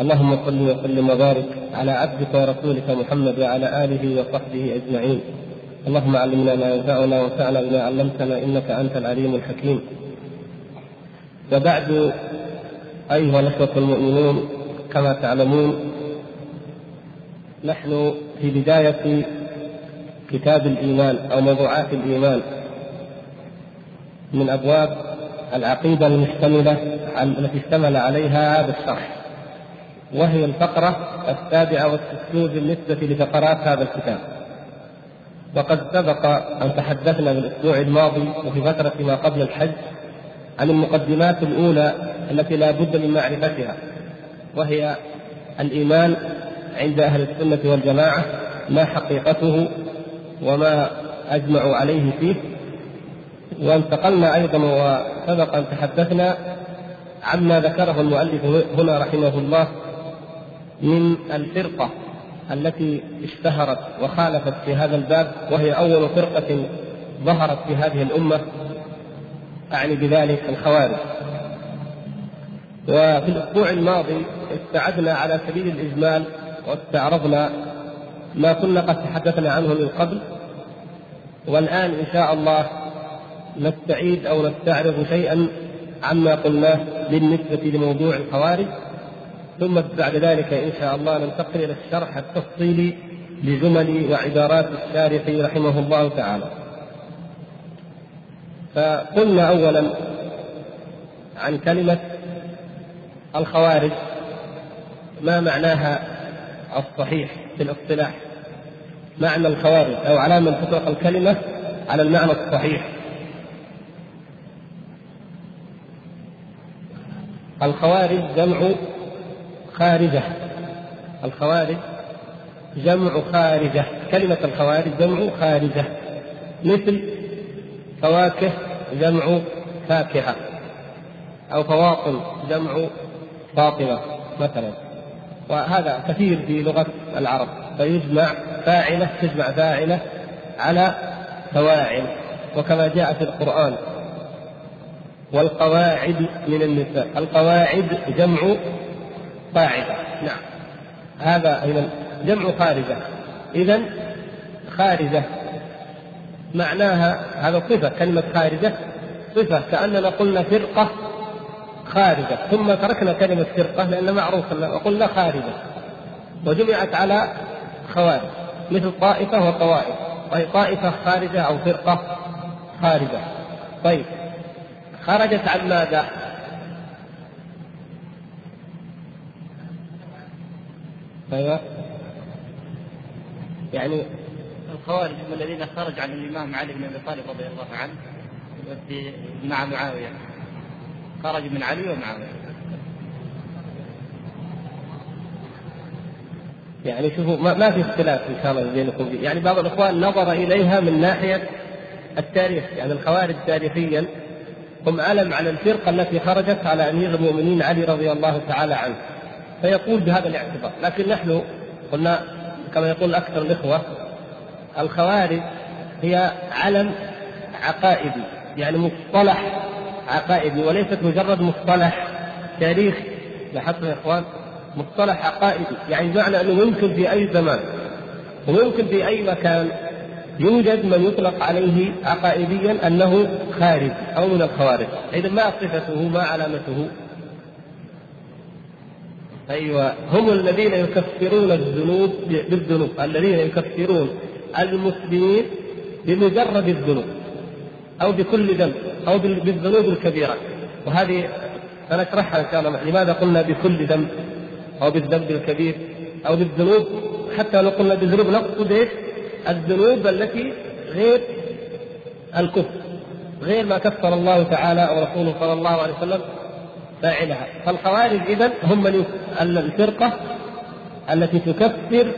اللهم صل وسلم وبارك على عبدك ورسولك محمد وعلى آله وصحبه أجمعين. اللهم علمنا ما ينفعنا وانفعنا بما علمتنا إنك أنت العليم الحكيم. وبعد أيها الإخوة المؤمنون كما تعلمون نحن في بداية كتاب الإيمان أو موضوعات الإيمان. من أبواب العقيدة المشتمله التي اشتمل عليها هذا الشرح. وهي الفقرة السابعة والستون بالنسبة لفقرات هذا الكتاب. وقد سبق أن تحدثنا بالأسبوع الماضي وفي فترة ما قبل الحج عن المقدمات الأولى التي لا بد من معرفتها وهي الإيمان عند أهل السنة والجماعة ما حقيقته وما أجمعوا عليه فيه وانتقلنا أيضا وسبق أن تحدثنا عما ذكره المؤلف هنا رحمه الله من الفرقة التي اشتهرت وخالفت في هذا الباب وهي أول فرقة ظهرت في هذه الأمة أعني بذلك الخوارج. وفي الأسبوع الماضي استعدنا على سبيل الإجمال واستعرضنا ما كنا قد تحدثنا عنه من قبل والآن إن شاء الله نستعيد أو نستعرض شيئا عما قلناه بالنسبة لموضوع الخوارج. ثم بعد ذلك إن شاء الله ننتقل إلى الشرح التفصيلي لجمل وعبارات الشارح رحمه الله تعالى. فقلنا اولا عن كلمة الخوارج ما معناها الصحيح في الاصطلاح معنى الخوارج أو على من تطلق الكلمة على المعنى الصحيح الخوارج جمع خارجة. الخوارج جمع خارجة. كلمة الخوارج جمع خارجة. مثل فواكه جمع فاكهة. أو فواطم جمع فاطمة مثلا. وهذا كثير في لغة العرب. فيجمع فاعلة تجمع فاعلة على فواعل. وكما جاء في القرآن. والقواعد من النساء. القواعد جمع قاعدة. نعم. هذا أيضا جمع خارجة. إذا خارجة معناها هذا صفة كلمة خارجة صفة كأننا قلنا فرقة خارجة ثم تركنا كلمة فرقة لأن معروف وقلنا خارجة. وجمعت على خوارج مثل طائفة وطوائف. وهي طائفة خارجة أو فرقة خارجة. طيب خرجت عن ماذا؟ أيوه يعني الخوارج هم الذين خرج عن الإمام علي بن أبي طالب رضي الله عنه في مع معاوية. خرج من علي ومعاوية. يعني شوفوا ما, ما في اختلاف إن شاء الله بينكم. يعني بعض الإخوان نظر إليها من ناحية التاريخ. يعني الخوارج تاريخيا هم علم على الفرقة التي خرجت على أمير المؤمنين علي رضي الله تعالى عنه. فيقول بهذا الاعتبار. لكن نحن قلنا كما يقول أكثر الإخوة الخوارج هي علم عقائدي يعني مصطلح عقائدي وليست مجرد مصطلح تاريخي لاحظتم يا إخوان؟ مصطلح عقائدي يعني بمعنى أنه ممكن في أي زمان وممكن في أي مكان يوجد من يطلق عليه عقائديا أنه خارج أو من الخوارج. اذا ما صفته ما علامته؟ أيوة. هم الذين يكفرون الذنوب بالذنوب. الذين يكفرون المسلمين بمجرد الذنوب أو بكل ذنب أو بالذنوب الكبيرة. وهذه سنشرحها إن شاء الله. لماذا قلنا بكل ذنب أو بالذنب الكبير أو بالذنوب؟ حتى لو قلنا بالذنوب نقصد إيش؟ الذنوب التي غير الكفر. غير ما كفر الله تعالى ورسوله صلى الله عليه وسلم. فاعلها فالخوارج اذا هم من الفرقة التي تكفر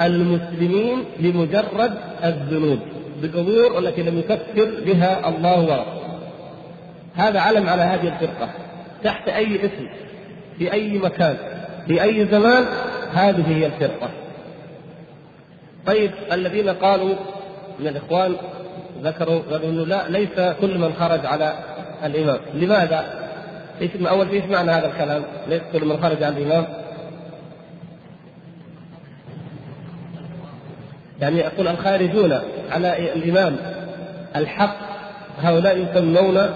المسلمين لمجرد الذنوب بالأمور التي لم يكفر بها الله ورسوله. هذا علم على هذه الفرقة. تحت أي اسم في أي مكان في أي زمان هذه هي الفرقة. طيب الذين قالوا من الإخوان ذكروا قالوا لا ليس كل من خرج على الإمام. لماذا؟ إيش أول إيش معنى هذا الكلام؟ ليس كل من خرج على الإمام؟ يعني يقول الخارجون على الإمام الحق هؤلاء يسمون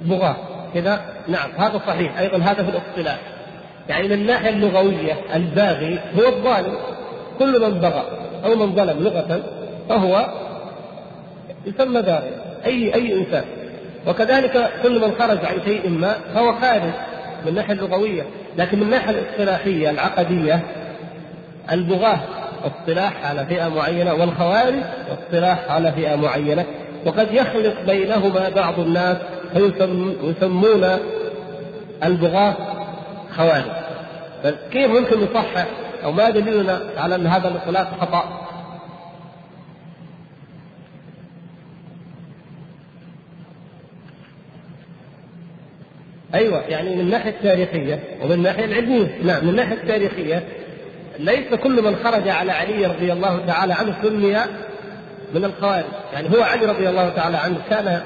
بغاة. كذا؟ نعم هذا صحيح. أيضا هذا في الاصطلاح يعني من الناحية اللغوية الباغي هو الظالم. كل من بغى أو من ظلم لغة فهو يسمى باغي اي أي إنسان. وكذلك كل من خرج عن شيء ما فهو خارج من الناحية اللغوية لكن من الناحية الاصطلاحية العقدية البغاة اصطلاح على فئة معينة والخوارج اصطلاح على فئة معينة. وقد يخلط بينهما بعض الناس فيسمون البغاة خوارج. فكيف ممكن نصحح؟ أو ما دليلنا على أن هذا الإطلاق خطأ؟ أيوه يعني من الناحيه التاريخيه ومن الناحيه العلمية، نعم. من الناحيه التاريخيه ليس كل من خرج على علي رضي الله تعالى عنه سمي من الخوارج، يعني هو علي رضي الله تعالى عنه كان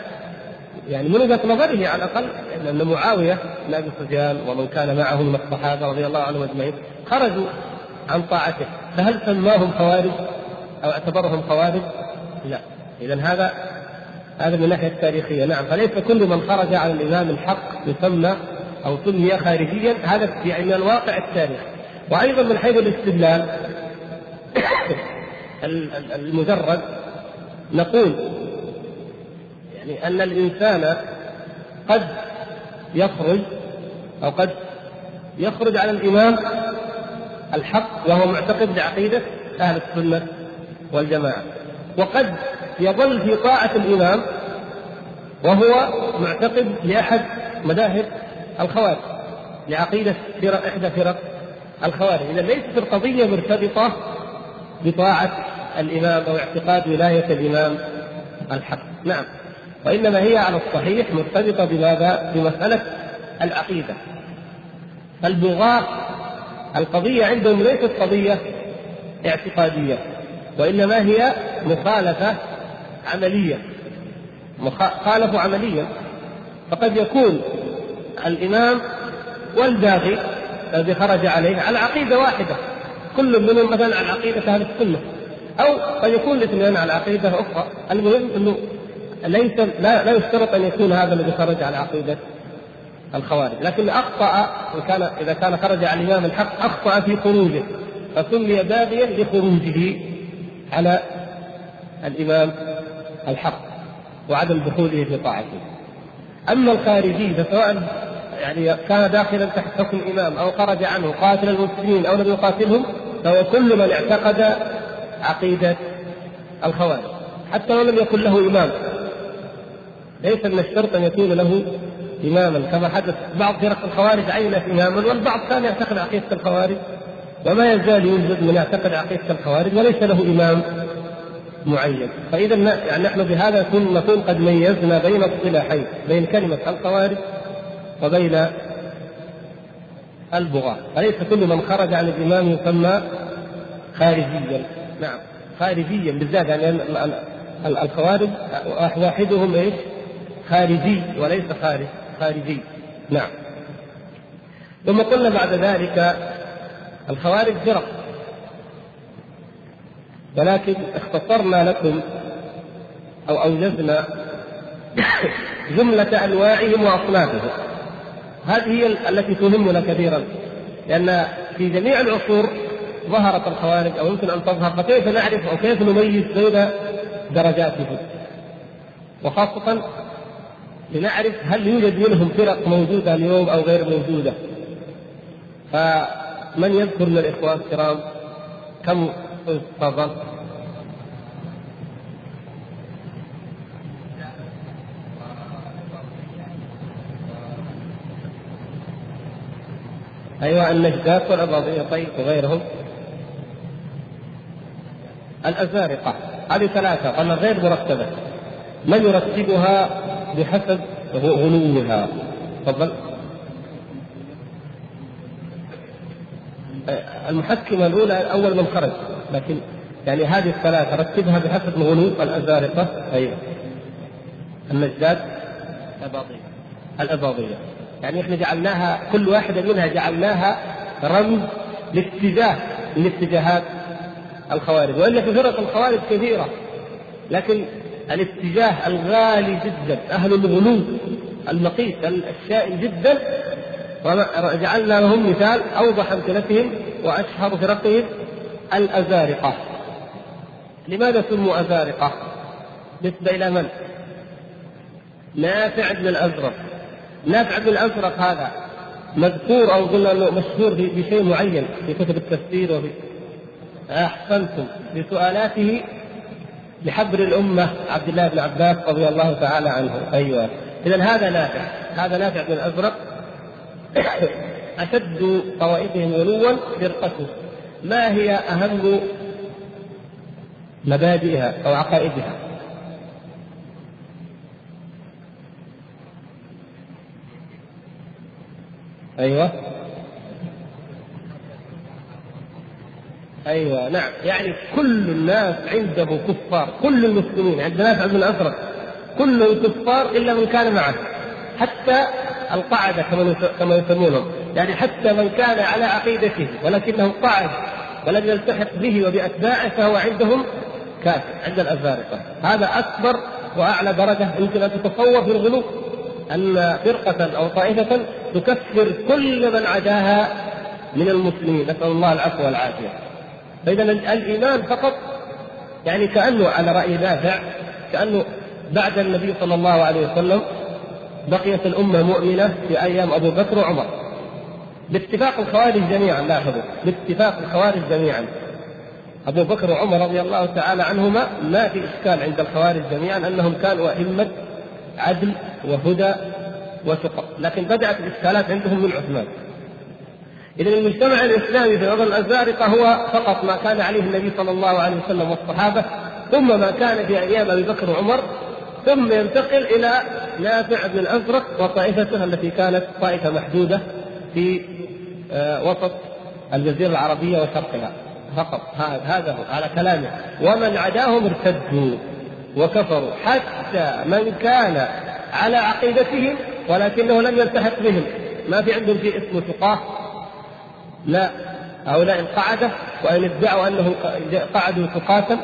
يعني من وجهة نظره على الأقل ان معاوية بن أبي سفيان ومن كان معه من الصحابة رضي الله عنهم أجمعين خرجوا عن طاعته. فهل سماهم خوارج أو اعتبرهم خوارج؟ لا. اذا هذا هذا من الناحية التاريخية نعم. فليس كل من خرج على الإمام الحق يسمى أو سمي خارجيا هذا يعني من الواقع التاريخي. وأيضا من حيث الاستدلال المجرد نقول يعني أن الإنسان قد يخرج أو قد يخرج على الإمام الحق وهو معتقد بعقيدة أهل السنة والجماعة. وقد يظل في طاعة الإمام وهو معتقد لأحد مذاهب الخوارج لعقيدة فرق إحدى فرق الخوارج اذا ليست القضية مرتبطة بطاعة الإمام أو اعتقاد ولاية الإمام الحق نعم وإنما هي على الصحيح مرتبطة بماذا؟ بمسألة العقيدة. البغاة القضية عندهم ليست قضية اعتقادية وإنما هي مخالفة عملية. خالفوا عمليا. فقد يكون الإمام والباغي الذي خرج عليه على عقيدة واحدة. كل منهم مثلا على عقيدة أهل السنة. أو قد يكون الاثنين على عقيدة أخرى. المهم أنه ليس لا, لا يشترط أن يكون هذا الذي خرج على عقيدة الخوارج، لكن أخطأ كان إذا كان خرج على الإمام الحق أخطأ في خروجه. فسمي باغيا لخروجه على الإمام الحق وعدم دخوله في طاعته. أما الخارجي فسواء يعني كان داخلا تحت حكم الإمام أو خرج عنه قاتل المسلمين أو لم يقاتلهم فهو كل من اعتقد عقيدة الخوارج. حتى لو لم يكن له إمام. ليس من الشرط أن يكون له اماما. كما حدث بعض فرق الخوارج عينت اماما والبعض كان يعتقد عقيدة الخوارج وما يزال يوجد من يعتقد عقيدة الخوارج وليس له إمام. معين. فإذا يعني نحن بهذا نكون قد ميزنا بين الصلاحين بين كلمة الخوارج وبين البغاة. فليس كل من خرج عن الإمام يسمى خارجيا؟ نعم خارجيا بالذات يعني الخوارج واحدهم إيش؟ خارجي وليس خارج خارجي. نعم. ثم قلنا بعد ذلك الخوارج فرق. ولكن اختصرنا لكم أو أوجزنا جملة أنواعهم وأصنافهم. هذه هي التي تهمنا كثيرا لأن في جميع العصور ظهرت الخوارج أو يمكن أن تظهر فكيف نعرف أو كيف نميز بين درجاتهم؟ وخاصة لنعرف هل يوجد منهم فرق موجودة اليوم أو غير موجودة. فمن يذكر من الإخوان الكرام كم تفضل. أيوة النجدات والأباضية طيب وغيرهم. الأزارقة هذه ثلاثة قلنا غير مرتبة. من يرتبها؟ بحسب غلوها تفضل. المحكمة الأولى أول من خرج. لكن يعني هذه الثلاثة رتبها بحسب غلو الأزارقة. أيوه. النجداد الأباضية. الأباضية. يعني إحنا جعلناها كل واحدة منها جعلناها رمز لاتجاه من اتجاهات الخوارج. وإلا في فرق الخوارج كثيرة. لكن الاتجاه الغالي جدا أهل الغلو المقيت الشائن جدا وجعلنا لهم مثال أوضح أمثلتهم وأشهر فرقهم. الأزارقة. لماذا سموا أزارقة؟ نسبه إلى من؟ نافع بن الأزرق. نافع بن الأزرق هذا مذكور أو قلنا أنه مشهور بشيء معين في كتب التفسير وفي أحسنتم بسؤالاته لحبر الأمة عبد الله بن عباس رضي الله تعالى عنه. أيوه. اذا هذا نافع. هذا نافع بن الأزرق أشد طوائفهم غلوا فرقته. ما هي أهم مبادئها أو عقائدها؟ أيوه. أيوه نعم. يعني كل الناس عنده كفار كل المسلمين عند ناس عبد الازرق كلهم كفار إلا من كان معه حتى القعدة كما كما يسمونهم. يعني حتى من كان على عقيدته ولكنه قعد ولم يلتحق به وبأتباعه فهو عندهم كافر عند الازارقه هذا أكبر وأعلى درجة يمكن أن تتصور في الغلو أن فرقة أو طائفة تكفر كل من عداها من المسلمين. نسأل الله العفو والعافية. فإذا الإيمان فقط يعني كأنه على رأي نافع كأنه بعد النبي صلى الله عليه وسلم بقيت الأمة مؤمنة في أيام أبو بكر وعمر. باتفاق الخوارج جميعا لاحظوا باتفاق الخوارج جميعا. أبو بكر وعمر رضي الله تعالى عنهما ما في إشكال عند الخوارج جميعا أنهم كانوا أئمة عدل وهدى وتقى لكن بدأت الإشكالات عندهم من عثمان. اذا المجتمع الإسلامي في نظر الازارقه هو فقط ما كان عليه النبي صلى الله عليه وسلم والصحابة ثم ما كان في أيام أبي بكر وعمر ثم ينتقل إلى نافع بن الأزرق وطائفته التي كانت طائفة محدودة في آه، وسط الجزيرة العربية وشرقها. فقط. هذا هو على كلامه ومن عداهم ارتدوا وكفروا حتى من كان على عقيدتهم ولكنه لم يلتحق بهم. ما في عندهم شيء اسمه تقاه. لا. هؤلاء القعدة وإن ادعوا أنهم قعدوا تقاة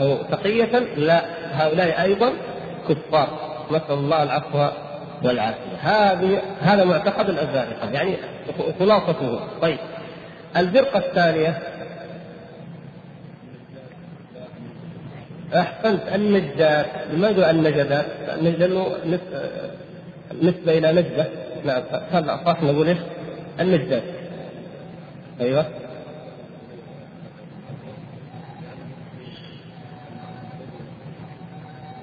أو تقية لا. هؤلاء أيضا كفار. نسأل الله العفو والعافية هذه هذا معتقد الأزارقة يعني خلاصته طيب. الفرقة الثانية. أحسنت. النجدات. لماذا النجدات؟ لأنه نسبة إلى نجدة. نعم. هذا صح نقول إيش؟ النجدات. أيوه.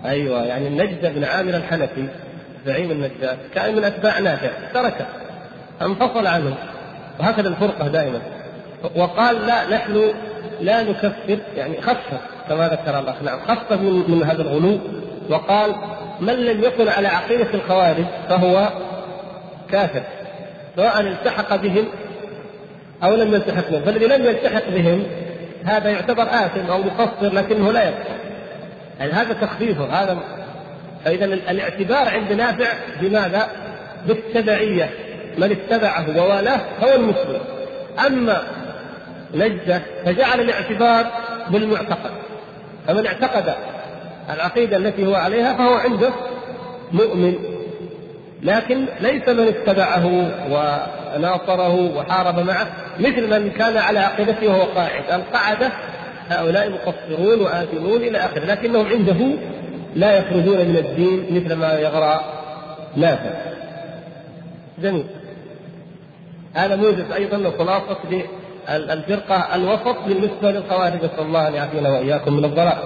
أيوه. يعني النجدة بن عامر الحنفي. زعيم النجدات كأن من أتباع نافع. تركه انفصل عنه. وهكذا الفرقة دائما. وقال لا نحن لا نكفر يعني خفف كما ذكر الأخ. نعم خفف من, من هذا الغلو. وقال من لم يكن على عقيدة الخوارج فهو كافر. سواء التحق بهم أو لم يلتحق بهم فالذي لم يلتحق بهم هذا يعتبر آثم أو مقصر لكنه لا يكفر يعني هذا تخفيفه هذا فإذا الاعتبار عند نافع بماذا؟ بالتبعية. من اتبعه ووالاه هو المسلم. أما نجدة فجعل الاعتبار بالمعتقد. فمن اعتقد العقيدة التي هو عليها فهو عنده مؤمن. لكن ليس من اتبعه وناصره وحارب معه مثل من كان على عقيدته وهو قاعد. القعده هؤلاء مقصرون وآثمون إلى آخره لكنهم عنده لا يخرجون من الدين مثل ما يغرى نافع. جميل. هذا موجز أيضا خلاصة الفرقة الوسط بالنسبة للخوارج نسأل الله أن يعافينا وإياكم من الضلال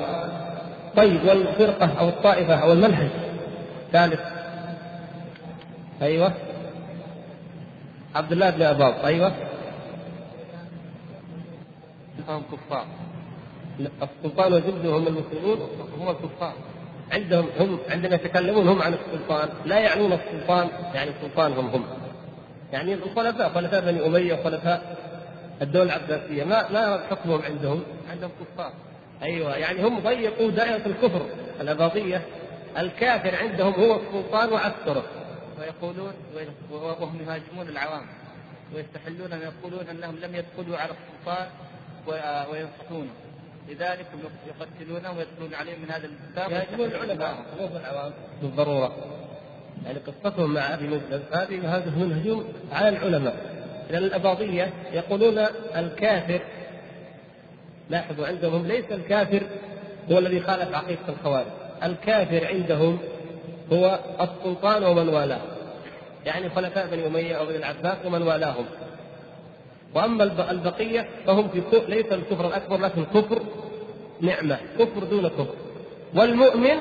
طيب والفرقة أو الطائفة أو المنهج ثالث أيوه. عبد الله بن أباض أيوه. فهم كفار السلطان وجنده هم المسلمون هم الكفار. عندهم هم عندما يتكلمون هم عن السلطان لا يعنون السلطان يعني السلطان هم هم. يعني الخلفاء خلفاء بني أمية وخلفاء الدولة العباسية ما ما حكمهم عندهم؟ عندهم كفار. أيوه يعني هم ضيقوا دائرة الكفر الاباضيه الكافر عندهم هو السلطان وعسكره. ويقولون وهم يهاجمون العوام. ويستحلون يقولون أنهم لم يدخلوا على السلطان وينصفونه لذلك يقتلونهم ويدخلون عليهم من هذا الباب يهاجمون العلماء مو العوام. بالضرورة. يعني قصتهم مع أبي مجلس هذه هذا هو الهجوم على العلماء. لأن الأباضية يقولون الكافر لاحظوا عندهم ليس الكافر هو الذي خالف عقيدة الخوارج. الكافر عندهم هو السلطان ومن والاه. يعني خلفاء بني أمية أو بني العباس ومن والاهم. وأما البقية فهم في ليس الكفر الأكبر لكن كفر نعمة كفر دون كفر. والمؤمن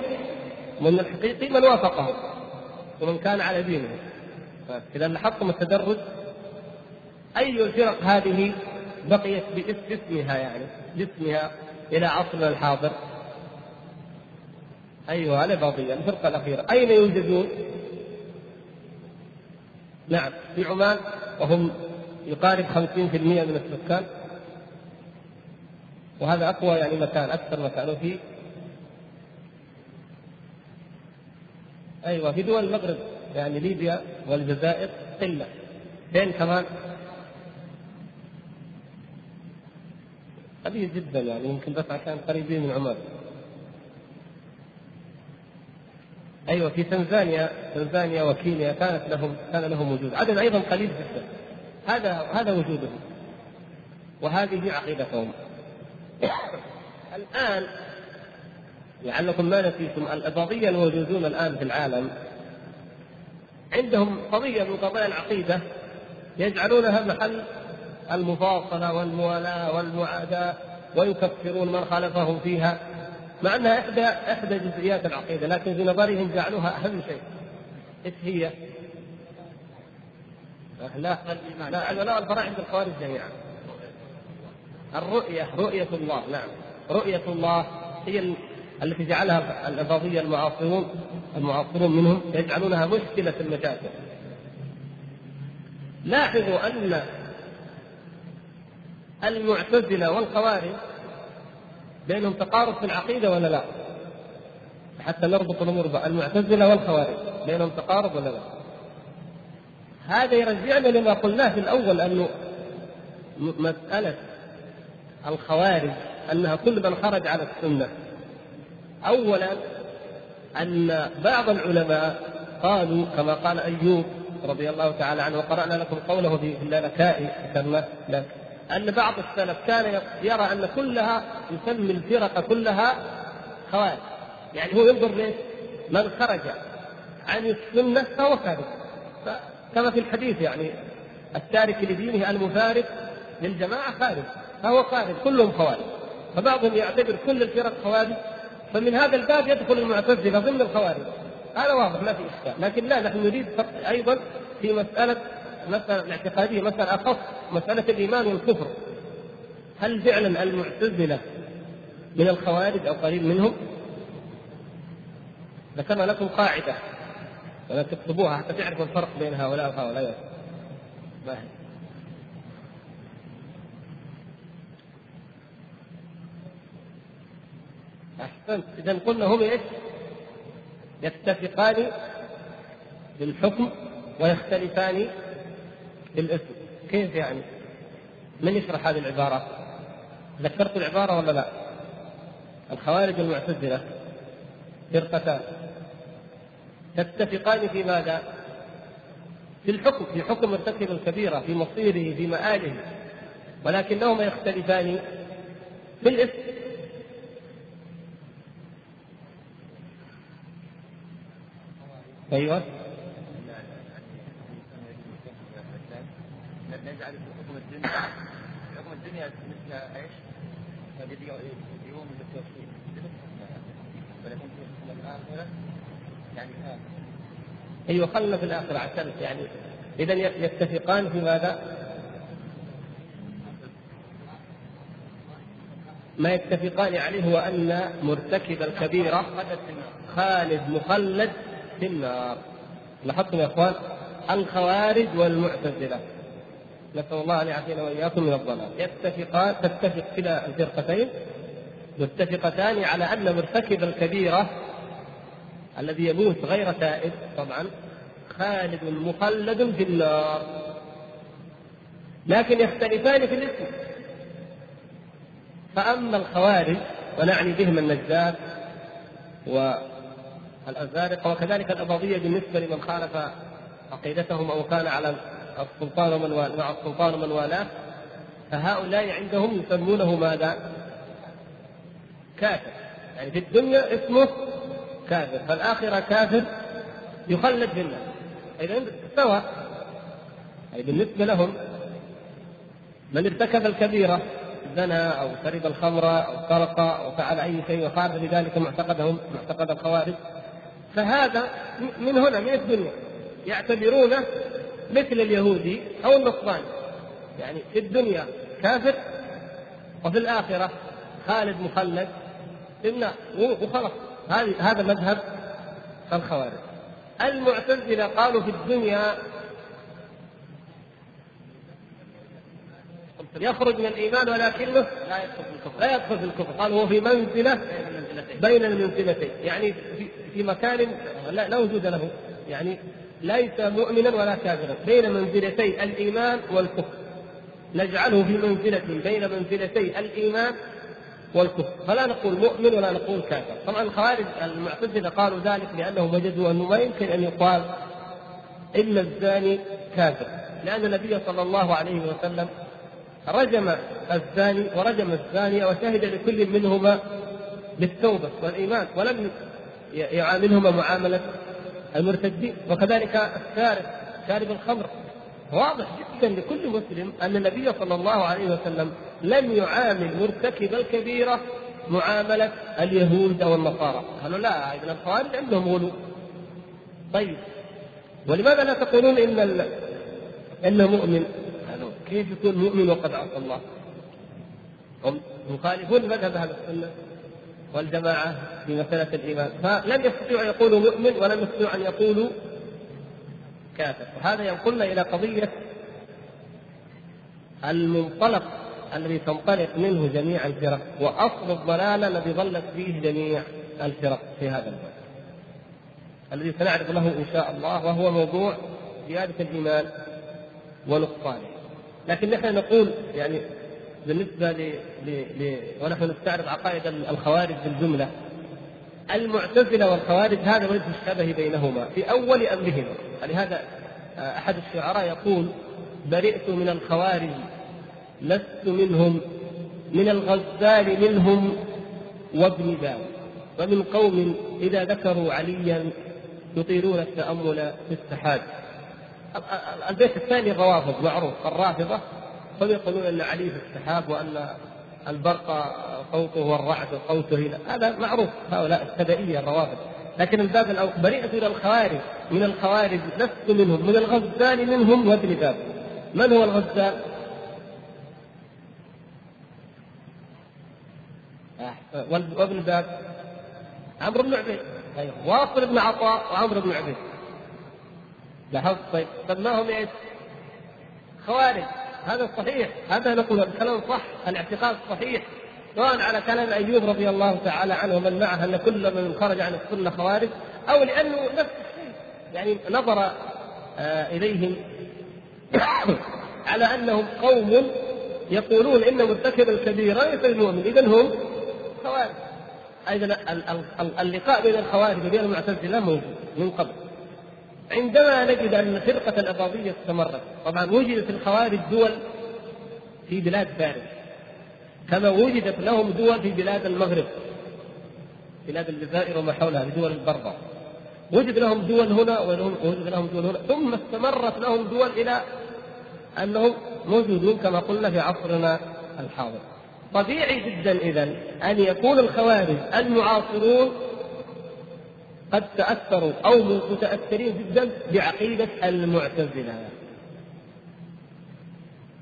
من الحقيقي من وافقه ومن كان على دينه. اذا لاحظتم التدرج أي الفرق هذه بقيت باسمها يعني باسمها إلى عصرنا الحاضر؟ أيوه الاباضيه الفرقة الأخيرة. أين يوجدون؟ نعم في عمان وهم يقارب 50% من السكان. وهذا أقوى يعني مكان أكثر مكان. وفي أيوه في دول المغرب يعني ليبيا والجزائر قلة فين كمان. قليل جدا يعني يمكن بس عشان قريبين من عمان. أيوه في تنزانيا تنزانيا وكينيا كانت لهم كان لهم وجود. عدد أيضا قليل جدا. هذا هذا وجودهم وهذه عقيدتهم الآن لعلكم ما نسيتم الأباضية الموجودون الآن في العالم عندهم قضية من قضايا العقيدة يجعلونها محل المفاصلة والموالاة والمعاداة ويكفرون من خالفهم فيها مع أنها إحدى إحدى جزئيات العقيدة لكن في نظرهم جعلوها أهم شيء. إيش هي؟ لا لا علماء الفرع عند الخوارج جميعا الرؤية رؤية الله نعم رؤية الله هي التي جعلها الإباضية المعاصرون المعاصرون منهم يجعلونها مشكلة المشاكل لاحظوا أن المعتزلة والخوارج بينهم تقارب في العقيدة ولا لا؟ حتى نربط الأمور المعتزلة والخوارج بينهم تقارب ولا لا؟ هذا يرجعنا لما قلناه في الأول انه مسألة الخوارج أنها كل من خرج على السنة. اولا أن بعض العلماء قالوا كما قال أيوب رضي الله تعالى عنه وقرأنا لكم قوله في اللالكائي أن بعض السلف كان يرى أن كلها يسمي الفرق كلها خوارج. يعني هو ينظر ليش؟ من خرج عن السنة فهو خارج. كما في الحديث يعني التارك لدينه المفارق للجماعة خارج فهو خارج كلهم خوارج. فبعضهم يعتبر كل الفرق خوارج فمن هذا الباب يدخل المعتزلة ضمن الخوارج. هذا واضح ما في إشكال. لكن لا نحن نريد أيضا في مسألة مسألة الاعتقادية مسألة أخص مسألة الإيمان والكفر. هل فعلا المعتزلة من الخوارج أو قريب منهم؟ ذكرنا لكم قاعدة. ولا تكتبوها حتى تعرفوا الفرق بين هؤلاء وهؤلاء؟ أحسنت إذا قلنا هم إيش؟ يتفقان في الحكم ويختلفان بالاسم كيف يعني؟ من يشرح هذه العبارة؟ ذكرت العبارة ولا لا؟ الخوارج المعتزلة فرقتان تتفقان في ماذا؟ في الحكم في حكم مرتكب الكبيرة في مصيره في مآله ولكنهما يختلفان في الاسم نجعل حكم الدنيا مثل إيش؟ يوم يعني أيوه خلنا في الاخره عشان يعني. اذا يتفقان في ماذا؟ ما يتفقان عليه هو أن مرتكب الكبيرة خالد مخلد في النار. لاحظتم يا إخوان؟ الخوارج والمعتزلة. نسأل الله أن يعافينا وإياكم من الضلال. يتفقان تتفق كلا الفرقتين. متفقتان على أن مرتكب الكبيرة الذي يموت غير تائب طبعا خالد مخلد في النار. لكن يختلفان في الاسم. فأما الخوارج ونعني بهم النجار والأزارقة وكذلك الأباضية بالنسبة لمن خالف عقيدتهم أو كان على السلطان ومن مع السلطان ومن والاه فهؤلاء عندهم يسمونه ماذا؟ كافر. يعني في الدنيا اسمه كافر فالآخرة كافر يخلد في النار. إذا سواء. أي بالنسبة لهم من ارتكب الكبيرة زنى أو شرب الخمر أو سرق أو فعل أي شيء وخالف بذلك معتقدهم معتقد الخوارج فهذا من هنا من الدنيا. يعتبرونه مثل اليهودي أو النصراني. يعني في الدنيا كافر وفي الآخرة خالد مخلد في النار. وخلاص. هذا مذهب الخوارج. المعتزلة قالوا في الدنيا يخرج من الإيمان ولكنه لا يدخل في الكفر. لا يدخل في الكفر. قال هو في منزلة بين المنزلتين. يعني في, مكان لا, وجود له. يعني ليس مؤمنا ولا كافرا. بين منزلتي الإيمان والكفر. نجعله في منزلة. بين منزلتي الإيمان والكفر. فلا نقول مؤمن ولا نقول كافر. طبعا الخوارج المعتزلة قالوا ذلك لأنهم وجدوا أنه ما يمكن أن يقال إن الزاني كافر. لأن النبي صلى الله عليه وسلم رجم الزاني ورجم الزانية وشهد لكل منهما بالتوبة والإيمان ولم يعاملهما معاملة المرتدين. وكذلك السارق شارب الخمر. واضح جدا لكل مسلم أن النبي صلى الله عليه وسلم لم يعامل مرتكب الكبيرة معاملة اليهود أو النصارى قالوا لا إذن الخوارج عندهم غلو. طيب ولماذا لا تقولون إن إنه مؤمن؟ كيف يكون مؤمن وقد عصى الله؟ هم يخالفون مذهب أهل السنة والجماعة في مسألة الإيمان. فلم يستطيعوا أن يقولوا مؤمن ولم يستطيعوا أن يقولوا كافر. وهذا ينقلنا إلى قضية المنطلق الذي تنطلق منه جميع الفرق وأصل الضلال الذي ظلت فيه جميع الفرق في هذا الباب الذي سنعرض له إن شاء الله وهو موضوع زيادة الإيمان ونقصانه. لكن نحن نقول يعني بالنسبة ل... ل... ل... ونحن نستعرض عقائد الخوارج بالجملة المعتزلة والخوارج هذا وجه الشبه بينهما في أول امرهما لهذا آه، أحد الشعراء يقول برئت من الخوارج لست منهم من الغزال منهم وابن باب ومن قوم إذا ذكروا عليا يطيلون التأمل في السحاب. البيت الثاني الروافض معروف الرافضة. هم يقولون أن علي في السحاب وأن البرق صوته والرعد صوته هذا معروف هؤلاء السبائيه الروافض. لكن الباب الأول برئت إلى الخوارج من الخوارج لست منهم من الغزال منهم وابن باب من هو الغزال؟ وابن باب عمرو بن عبيد. طيب. واصل بن عطاء وعمرو بن عبيد. لاحظت؟ طيب. سماهم إيش؟ خوارج. هذا صحيح. هذا نقول الكلام صح الاعتقاد صحيح. سواء على كلام أيوب رضي الله تعالى عنه ومن معه أن كل من خرج عن السنة خوارج أو لأنه نفس الشيء. يعني نظر آه إليهم على أنهم قوم يقولون إن مرتكب الكبيره ليس المؤمن اذا هم خوارج أيضا اللقاء بين الخوارج وبين المعتزلة موجود من قبل. عندما نجد أن فرقة الأباضية استمرت طبعا وجدت الخوارج دول في بلاد فارس كما وجدت لهم دول في بلاد المغرب بلاد الجزائر وما حولها بدول البربر. وجد لهم دول هنا ووجد لهم دول هنا ثم استمرت لهم دول إلى أنهم موجودون كما قلنا في عصرنا الحاضر. طبيعي جدا اذا أن يكون الخوارج المعاصرون قد تأثروا أو متأثرين جدا بعقيدة المعتزلة.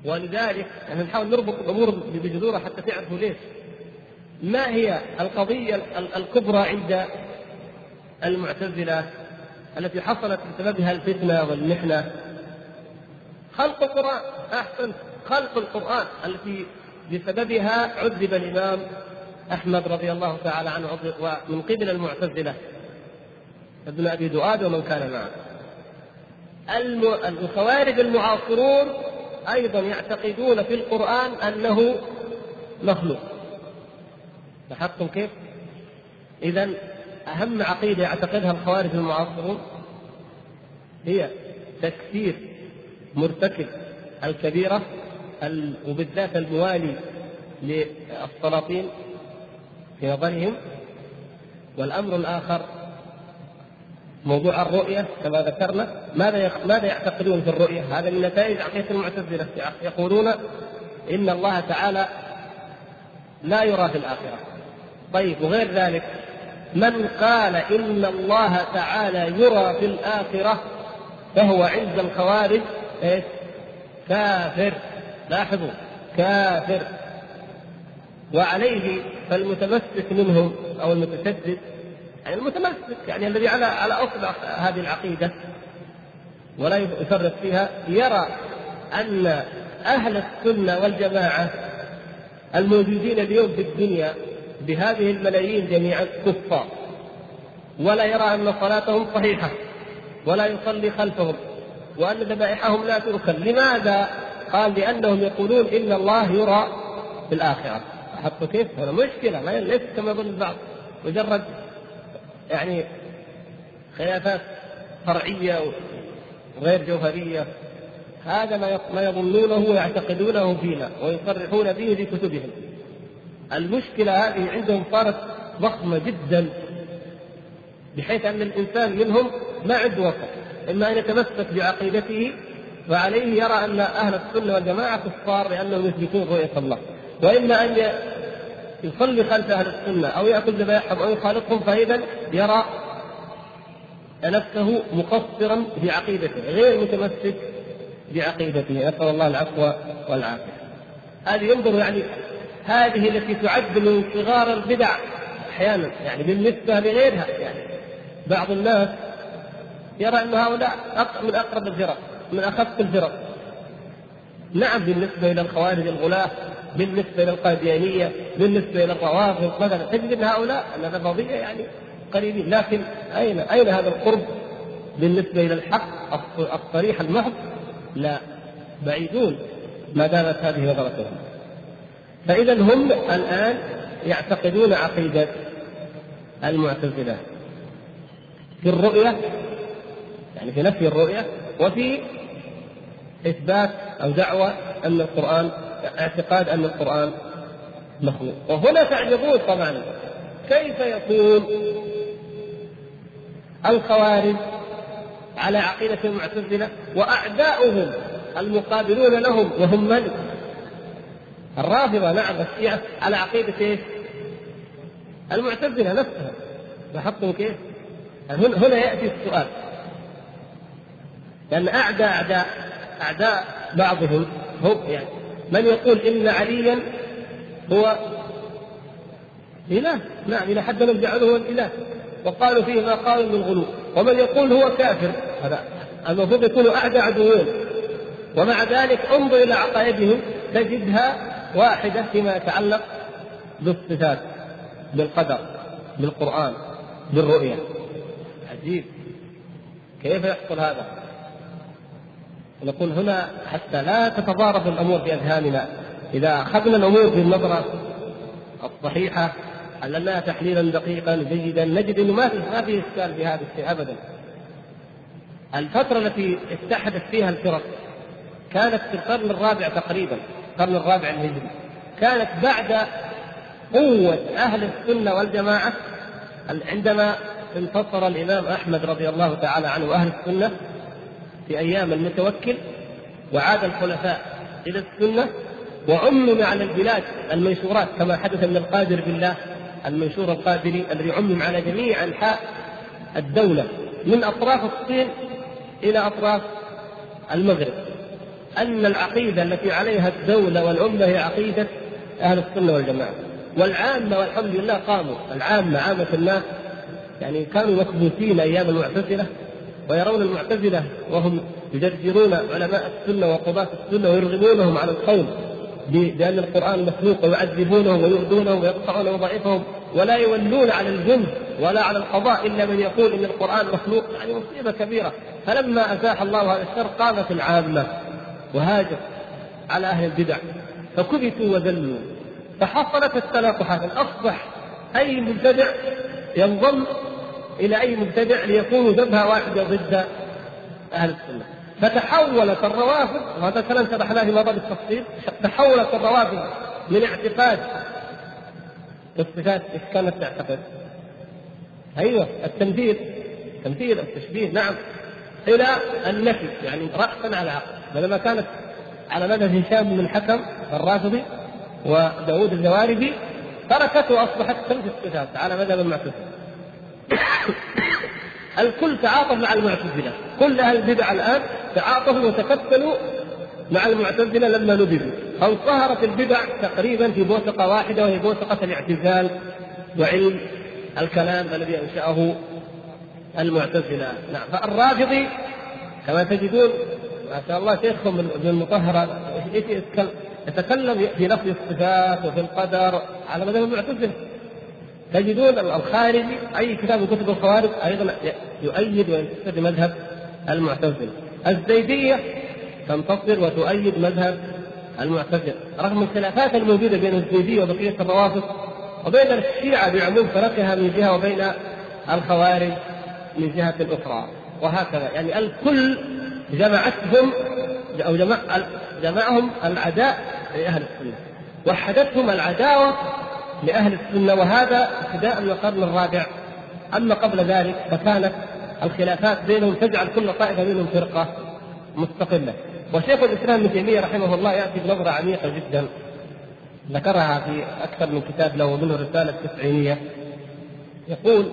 ولذلك إحنا نحاول نربط الأمور بجذورها حتى تعرفوا ليش. ما هي القضية الكبرى عند المعتزلة التي حصلت بسببها الفتنة والمحنة؟ خلق القرآن أحسن خلق القرآن التي بسببها عذب الإمام أحمد رضي الله تعالى عنه ومن قبل المعتزلة ابن أبي دؤاد ومن كان معه الخوارج المعاصرون أيضا يعتقدون في القرآن أنه مخلوق لاحظتم كيف؟ إذا أهم عقيدة يعتقدها الخوارج المعاصرون هي تكفير مرتكب الكبيرة وبالذات الموالي للسلاطين في نظرهم والأمر الآخر موضوع الرؤية كما ذكرنا ماذا ماذا يعتقدون في الرؤية؟ هذا من نتائج عقيدة المعتزلة يقولون إن الله تعالى لا يرى في الآخرة. طيب وغير ذلك من قال إن الله تعالى يرى في الآخرة فهو عند الخوارج إيش؟ كافر لاحظوا كافر وعليه فالمتمسك منهم أو المتشدد يعني المتمسك يعني الذي على على اصل هذه العقيدة ولا يفرط فيها يرى أن أهل السنة والجماعة الموجودين اليوم في الدنيا بهذه الملايين جميعا كفار ولا يرى أن صلاتهم صحيحة ولا يصلي خلفهم وأن ذبائحهم لا تؤكل لماذا؟ قال لأنهم يقولون إن الله يرى في الآخرة. لاحظتوا كيف؟ هذا مشكلة ما ليس كما يظن البعض. مجرد يعني خلافات فرعية وغير جوهرية. هذا ما ما يظنونه ويعتقدونه فينا ويصرحون به في كتبهم. المشكلة هذه عندهم صارت ضخمة جدا بحيث أن الإنسان منهم ما عنده وسط إما أن يتمسك بعقيدته فعليه يرى أن أهل السنة والجماعة كفار لأنهم يثبتون رؤية الله. وإما أن يصلي خلف أهل السنة أو يأكل ذبائحهم أو يخالطهم فإذا يرى نفسه مقصرا في عقيدته غير متمسك بعقيدته. نسأل الله العفو والعافية. هذه ينظر يعني هذه التي تعد من صغار البدع أحيانا يعني بالنسبة لغيرها. يعني بعض الناس يرى أن هؤلاء من أقرب الفرق من أخف الفرق. نعم بالنسبة إلى الخوارج الغلاة بالنسبة إلى القاديانية بالنسبة إلى الروافض مثلا تجد إن هؤلاء النبضيه يعني قريبين. لكن أين أين هذا القرب؟ بالنسبة إلى الحق الصريح المحض؟ لا. بعيدون. ما دامت هذه نظرتهم. فاذا هم الآن يعتقدون عقيدة المعتزلة في الرؤية يعني في نفي الرؤية وفي إثبات أو دعوه أن القرآن اعتقاد أن القرآن مخلوق وهنا تعجبون طبعا كيف يكون الخوارج على عقيدة المعتزلة وأعداؤهم المقابلون لهم وهم من؟ الرافضة نعم الشيعة على عقيدة إيش؟ المعتزلة نفسها لاحظتم كيف؟ هنا يأتي السؤال لأن أعداء أعداء أعداء بعضهم هم يعني. من يقول إن عليا هو إله؟ نعم إلى حد من جعله الإله. وقالوا فيه ما قالوا من غلو. ومن يقول هو كافر هذا المفروض يكونوا أعدى عدوين ومع ذلك انظر إلى عقائدهم تجدها واحدة فيما يتعلق بالصفات بالقدر بالقرآن بالرؤية. عجيب. كيف يحصل هذا؟ نقول هنا حتى لا تتضارب الأمور في اذهاننا إذا أخذنا الأمور بالنظرة الصحيحة حللناها تحليلا دقيقا جيدا نجد إنه ما في ما في إشكال في هذا الشيء ابدا. الفترة التي اتحدت فيها الفرق كانت في القرن الرابع تقريبا القرن الرابع الهجري كانت بعد قوة أهل السنة والجماعة عندما انتصر الإمام أحمد رضي الله تعالى عنه وأهل السنة في أيام المتوكل وعاد الخلفاء إلى السنة وعمم على البلاد المنشورات كما حدث من القادر بالله المنشور القادري الذي عمم على جميع أنحاء الدولة من أطراف الصين إلى أطراف المغرب. أن العقيدة التي عليها الدولة والأمة هي عقيدة أهل السنة والجماعة. والعامة والحمد لله قاموا. العامة عامة الناس يعني كانوا مكبوتين أيام المعتزلة ويرون المعتزلة وهم يجرجرون علماء السنة وقضاة السنة ويرغمونهم على القول بأن القرآن مخلوق ويعذبونهم ويؤذونهم ويقطعون وظائفهم ولا يولون على الجند ولا على القضاء إلا من يقول إن القرآن مخلوق. يعني مصيبة كبيرة. فلما أزاح الله هذا الشر قامت العامة وهاجر على أهل البدع. فكبتوا وذلوا. فحصلت التلاقحات. أصبح أي مبتدع ينضم إلى أي مبتدع ليكونوا جبهة واحدة ضد أهل السنة. فتحولت الروافض وهذا الكلام شرحناه في مضى بالتفصيل تحولت الروافض من اعتقاد الصفات إيش كانت تعتقد؟ أيوه التمثيل تمثيل التشبيه نعم. إلى النفي يعني راسا على عقل. بينما كانت على مذهب هشام بن الحكم الرافضي وداود الزواربي تركته وأصبحت خمس الصفات على مذهب المعتزله الكل تعاطف مع المعتزلة. كل أهل البدع الآن تعاطفوا وتكتلوا مع المعتزلة لما نبذوا. أو ظهرت البدع تقريبا في بوثقه واحدة وهي بوثقه الاعتزال وعلم الكلام الذي أنشأه المعتزلة. نعم. فالرافضي كما تجدون ما شاء الله شيخهم ابن المطهر يتكلم؟ في نفي الصفات وفي القدر على مذهب المعتزلة. تجدون الخارجي أي كتاب من كتب الخوارج أيضا يؤيد وينتصر لمذهب المعتزلة. الزيدية تنتصر وتؤيد مذهب المعتزلة. رغم الخلافات الموجودة بين الزيدية وبقية الروافض وبين الشيعة بعموم فرقها من جهة وبين الخوارج من جهة أخرى. وهكذا. يعني الكل جمعتهم أو جمع جمعهم العداء لأهل السنة. وحدتهم العداوة لأهل السنة وهذا ابتداء من القرن الرابع. أما قبل ذلك فكانت الخلافات بينهم تجعل كل طائفة منهم فرقة مستقلة. وشيخ الإسلام ابن تيمية رحمه الله يأتي بنظرة عميقة جدا. ذكرها في أكثر من كتاب له منه رسالة تسعينية. يقول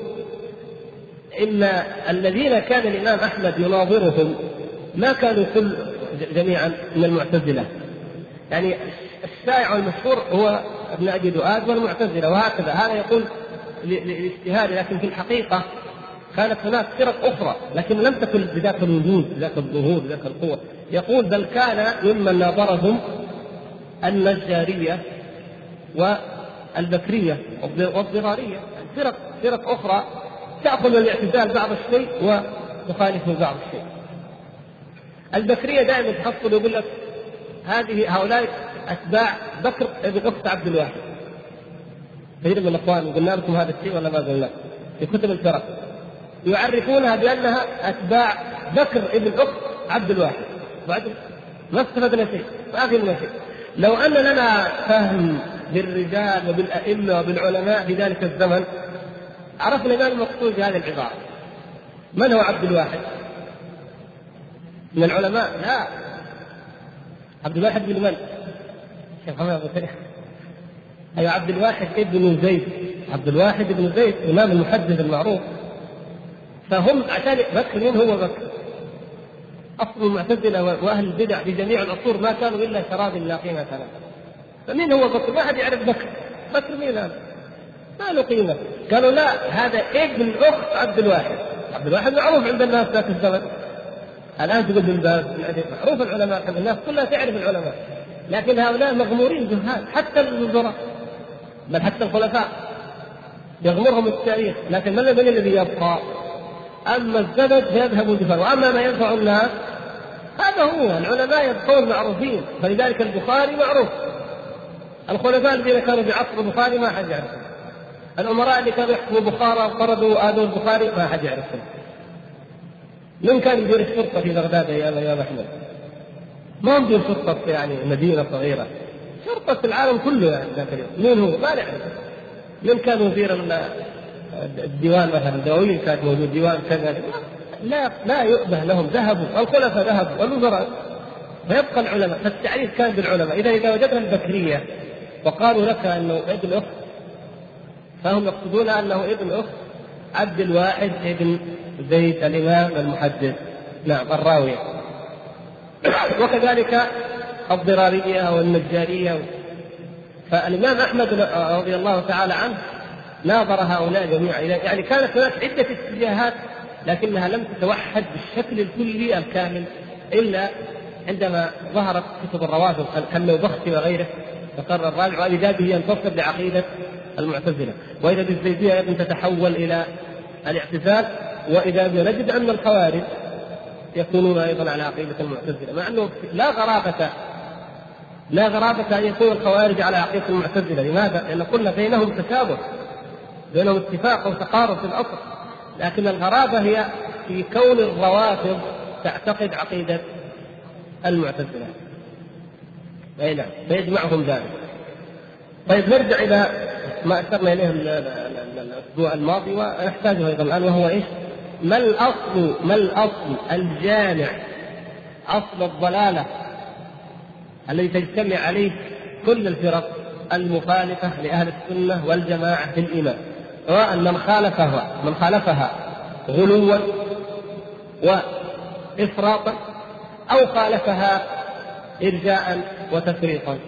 إن الذين كان الإمام أحمد يناظرهم ما كانوا كل جميعا من المعتزلة. يعني الشائع والمشهور هو ابن أبي دؤاد والمعتزلة وهكذا. هذا يقول لاجتهاد لكن في الحقيقة كانت هناك فرق أخرى لكن لم تكن بذاك الوجود بذاك الظهور بذاك القوة. يقول بل كان ممن ناظرهم النجارية والبكرية والضرارية. فرق فرق أخرى تأخذ الاعتزال بعض الشيء وتخالف بعض الشيء. البكرية دائما تحصل يقول لك هذه هؤلاء أتباع بكر ابن أخت عبد الواحد. كثير من الأخوان قلنا لكم هذا الشيء ولا ما قلنا؟ في كتب الفرق. يعرفونها بأنها أتباع بكر ابن أخت عبد الواحد. بعد ما استفدنا شيء ما فهمنا شيء. لو أن لنا فهم بالرجال وبالأئمة وبالعلماء في ذلك الزمن عرفنا ما المقصود بهذه العبارة. من هو عبد الواحد؟ من العلماء؟ لا. عبد الواحد بن من؟ أيوه عبد الواحد ابن زيد. عبد الواحد بن زيد إمام المحدث المعروف. فهم عشان بكر مين هو بكر؟ أصل المعتزلة وأهل البدع في جميع العصور ما كانوا إلا شراب لا قيمه له فمين هو بكر؟ ما حد يعرف بكر. بكر مين هذا؟ ما له قيمة. قالوا لا هذا ابن أخت عبد الواحد. عبد الواحد معروف عند الناس ذاك الزمن. الآن تقول من باب معروف العلماء الناس كلها تعرف العلماء. لكن هؤلاء مغمورين جهال حتى الوزراء بل حتى الخلفاء يغمرهم التاريخ لكن من الذي يبقى؟ أما الزبد فيذهب جفا وأما ما ينفع الناس هذا هو العلماء يبقون معروفين فلذلك البخاري معروف الخلفاء الذين كانوا في عصر البخاري ما حد يعرفهم الأمراء اللي كانوا يحكموا بخارى وقردوا واذوا البخاري ما حد يعرفهم من كان يدير الشرطة في بغداد أيام أيام احمد؟ ما هم شرطه يعني مدينة صغيرة؟ شرطه العالم كله يعني ذاك اليوم. مين هو؟ ما نعرف. من كان مدير الديوان مثلا؟ الدواوين كانت موجود ديوان كذا. لا لا يؤبه لهم. ذهبوا. الخلفاء ذهبوا. والوزراء. فيبقى العلماء. فالتعريف كان بالعلماء. إذا إذا وجدنا البكرية وقالوا لك أنه ابن أخت فهم يقصدون أنه ابن أخت عبد الواحد ابن زيد الإمام المحدث. نعم الراويه وكذلك الضرارية والنجارية. فالإمام أحمد رضي الله تعالى عنه ناظر هؤلاء جميعا. يعني كانت هناك عدة اتجاهات لكنها لم تتوحد بالشكل الكلي الكامل إلا عندما ظهرت كتب الروافض كالنوبختي وغيره. فقرر الرابع وإذا به ينتصر لعقيدة المعتزلة. وإذا بالزيدية أيضا تتحول إلى الاعتزال. وإذا نجد أن الخوارج يكونون أيضا على عقيدة المعتزلة مع أنه لا غرابة لا غرابة أن يكون الخوارج على عقيدة المعتزلة لماذا؟ لأن قلنا بينهم تشابه بينهم اتفاق وتقارب في الأصل لكن الغرابة هي في كون الروافض تعتقد عقيدة المعتزلة أي نعم فيجمعهم ذلك طيب نرجع إلى ما أشرنا إليه الأسبوع الماضي ونحتاجه أيضا الآن وهو إيش؟ ما الأصل ما الأصل الجامع؟ أصل الضلالة الذي تجتمع عليه كل الفرق المخالفة لأهل السنة والجماعة في الإيمان. سواء من خالفها من خالفها غلوا وإفراطا أو خالفها إرجاء وتفريطا.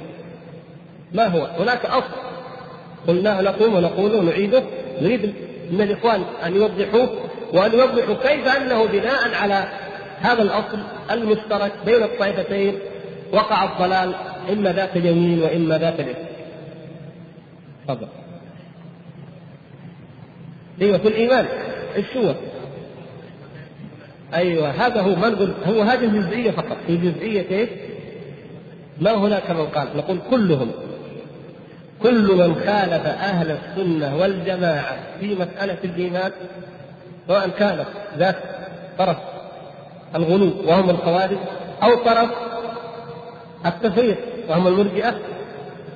ما هو؟ هناك أصل. قلناه لكم ونقول ونعيده نريد من الإخوان أن يوضحوه وأن يوضحوا كيف أنه بناء على هذا الأصل المشترك بين الطائفتين وقع الضلال إما ذات اليمين وإما ذات اليسار. تفضل. إيوه في الإيمان إيش هو؟ أيوه هذا هو ما نقول هو هذه الجزئية فقط في جزئية إيش؟ ما هناك من قال نقول كلهم كل من خالف أهل السنة والجماعة في مسألة الإيمان سواء كانت ذات طرف الغلو وهم الخوارج أو طرف التفريط وهم المرجئة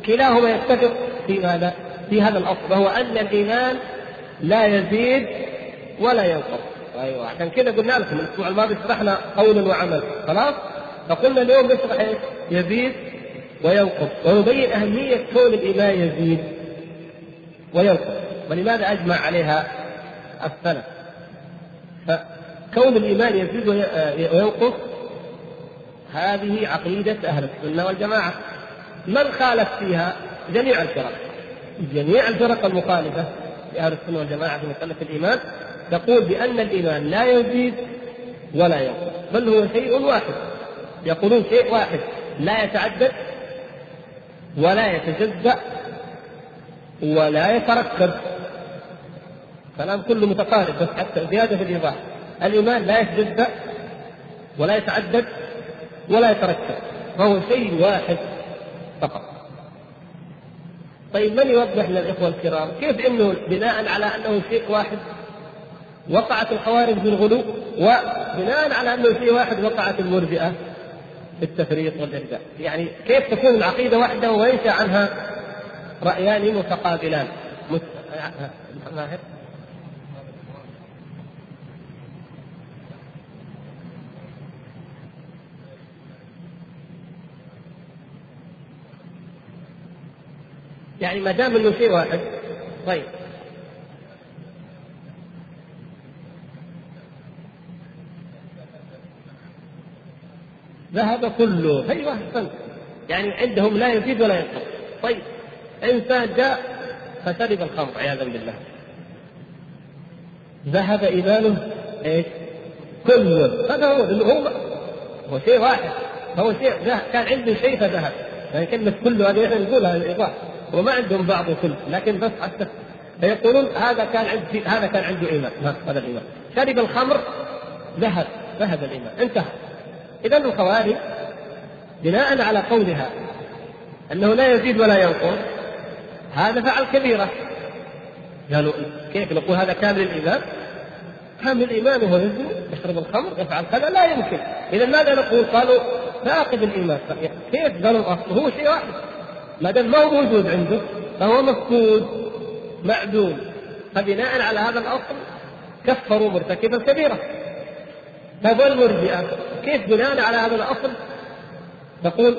كلاهما يتفق في ماذا؟ في هذا الأصل وهو أن الإيمان لا يزيد ولا ينقص أيوه عشان كذا قلنا لكم الأسبوع الماضي شرحنا قول وعمل خلاص فقلنا اليوم نشرح إيش؟ يزيد وينقص ونبين أهمية كون الإيمان يزيد وينقص ولماذا أجمع عليها السلف فكون الإيمان يزيد وينقص هذه عقيدة أهل السنة والجماعة. من خالف فيها؟ جميع الفرق. جميع الفرق المخالفة لأهل السنة والجماعة في مسألة الإيمان تقول بأن الإيمان لا يزيد ولا ينقص بل هو شيء واحد. يقولون شيء واحد. لا يتعدد ولا يتجزأ ولا يتركب. كلام كله متقارب بس حتى زيادة في الإيضاح. الإيمان لا يتجزأ ولا يتعدد ولا يتركب فهو شيء واحد فقط. طيب من يوضح للإخوة الكرام كيف إنه بناء على أنه شيء واحد وقعت الخوارج بالغلو وبناء على أنه شيء واحد وقعت المرجئة في التفريط والإرجاء؟ يعني كيف تكون العقيدة واحدة وينشأ عنها رأيان متقابلان؟ مت... يعني ما دام إنه شيء واحد. طيب. ذهب كله. أيوه أحسنت. يعني عندهم لا يزيد ولا ينقص. طيب. انسان جاء فشرب الخمر عياذا بالله. ذهب إيمانه إيش؟ كله. هذا هو هو هو شيء واحد. هو شيء كان عنده شيء فذهب. يعني كلمة كله هذه إحنا نقولها للإيضاح وما عندهم بعض وكل لكن بس حتى فيقولون هذا كان عند هذا كان عنده إيمان هذا الإيمان. شرب الخمر ذهب ذهب الإيمان انتهى. اذا الخوارج بناء على قولها أنه لا يزيد ولا ينقص هذا فعل كبيرة. قالوا كيف نقول هذا كامل الإيمان؟ كامل الإيمان وهو يزني يشرب الخمر يفعل كذا لا يمكن. اذا ماذا نقول؟ قالوا فاقد الإيمان. كيف؟ قالوا هو شيء واحد. ما دام ما هو موجود عنده فهو مفقود معدوم. فبناء على هذا الأصل كفروا مرتكب الكبيره طيب والمرجئة؟ كيف بناء على هذا الأصل؟ تقول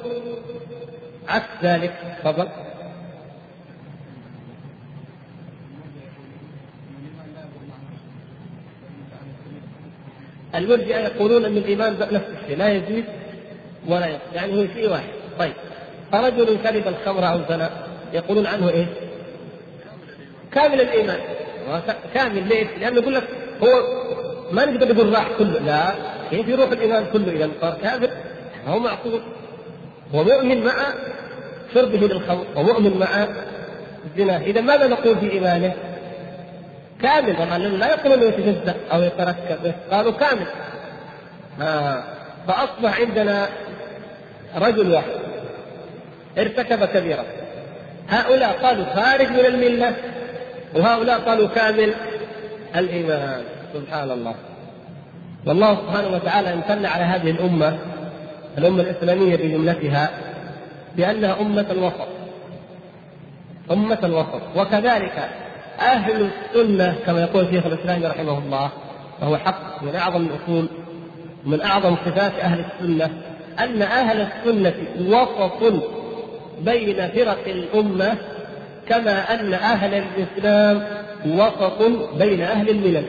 عكس ذلك. تفضل. المرجئة يقولون أن الإيمان نفس الشيء لا يزيد ولا ينقص يعني هو شيء واحد. طيب. فرجل شرب الخمر أو زنى يقولون عنه إيه؟ كامل الإيمان كامل ليش؟ لأنه يقول لك هو ما نقدر نقول راح كله لا كيف يروح الإيمان كله إذا صار كافر؟ هو معقول هو مؤمن مع شربه للخمر ومؤمن مع الزنا إذا ماذا نقول في إيمانه؟ كامل طبعا لا يقول انه يتجزأ أو يتركب قالوا كامل آه. فأصبح عندنا رجل واحد ارتكب كبيره هؤلاء قالوا خارج من الملة وهؤلاء قالوا كامل الإيمان. سبحان الله. والله سبحانه وتعالى امتن على هذه الأمة الأمة الإسلامية بجملتها بأنها أمة الوسط. أمة الوسط. وكذلك أهل السنة كما يقول شيخ الإسلام رحمه الله وهو حق من أعظم الأصول من أعظم صفات أهل السنة أن أهل السنة وسط بين فرق الأمة كما أن أهل الإسلام وسط بين أهل الملل.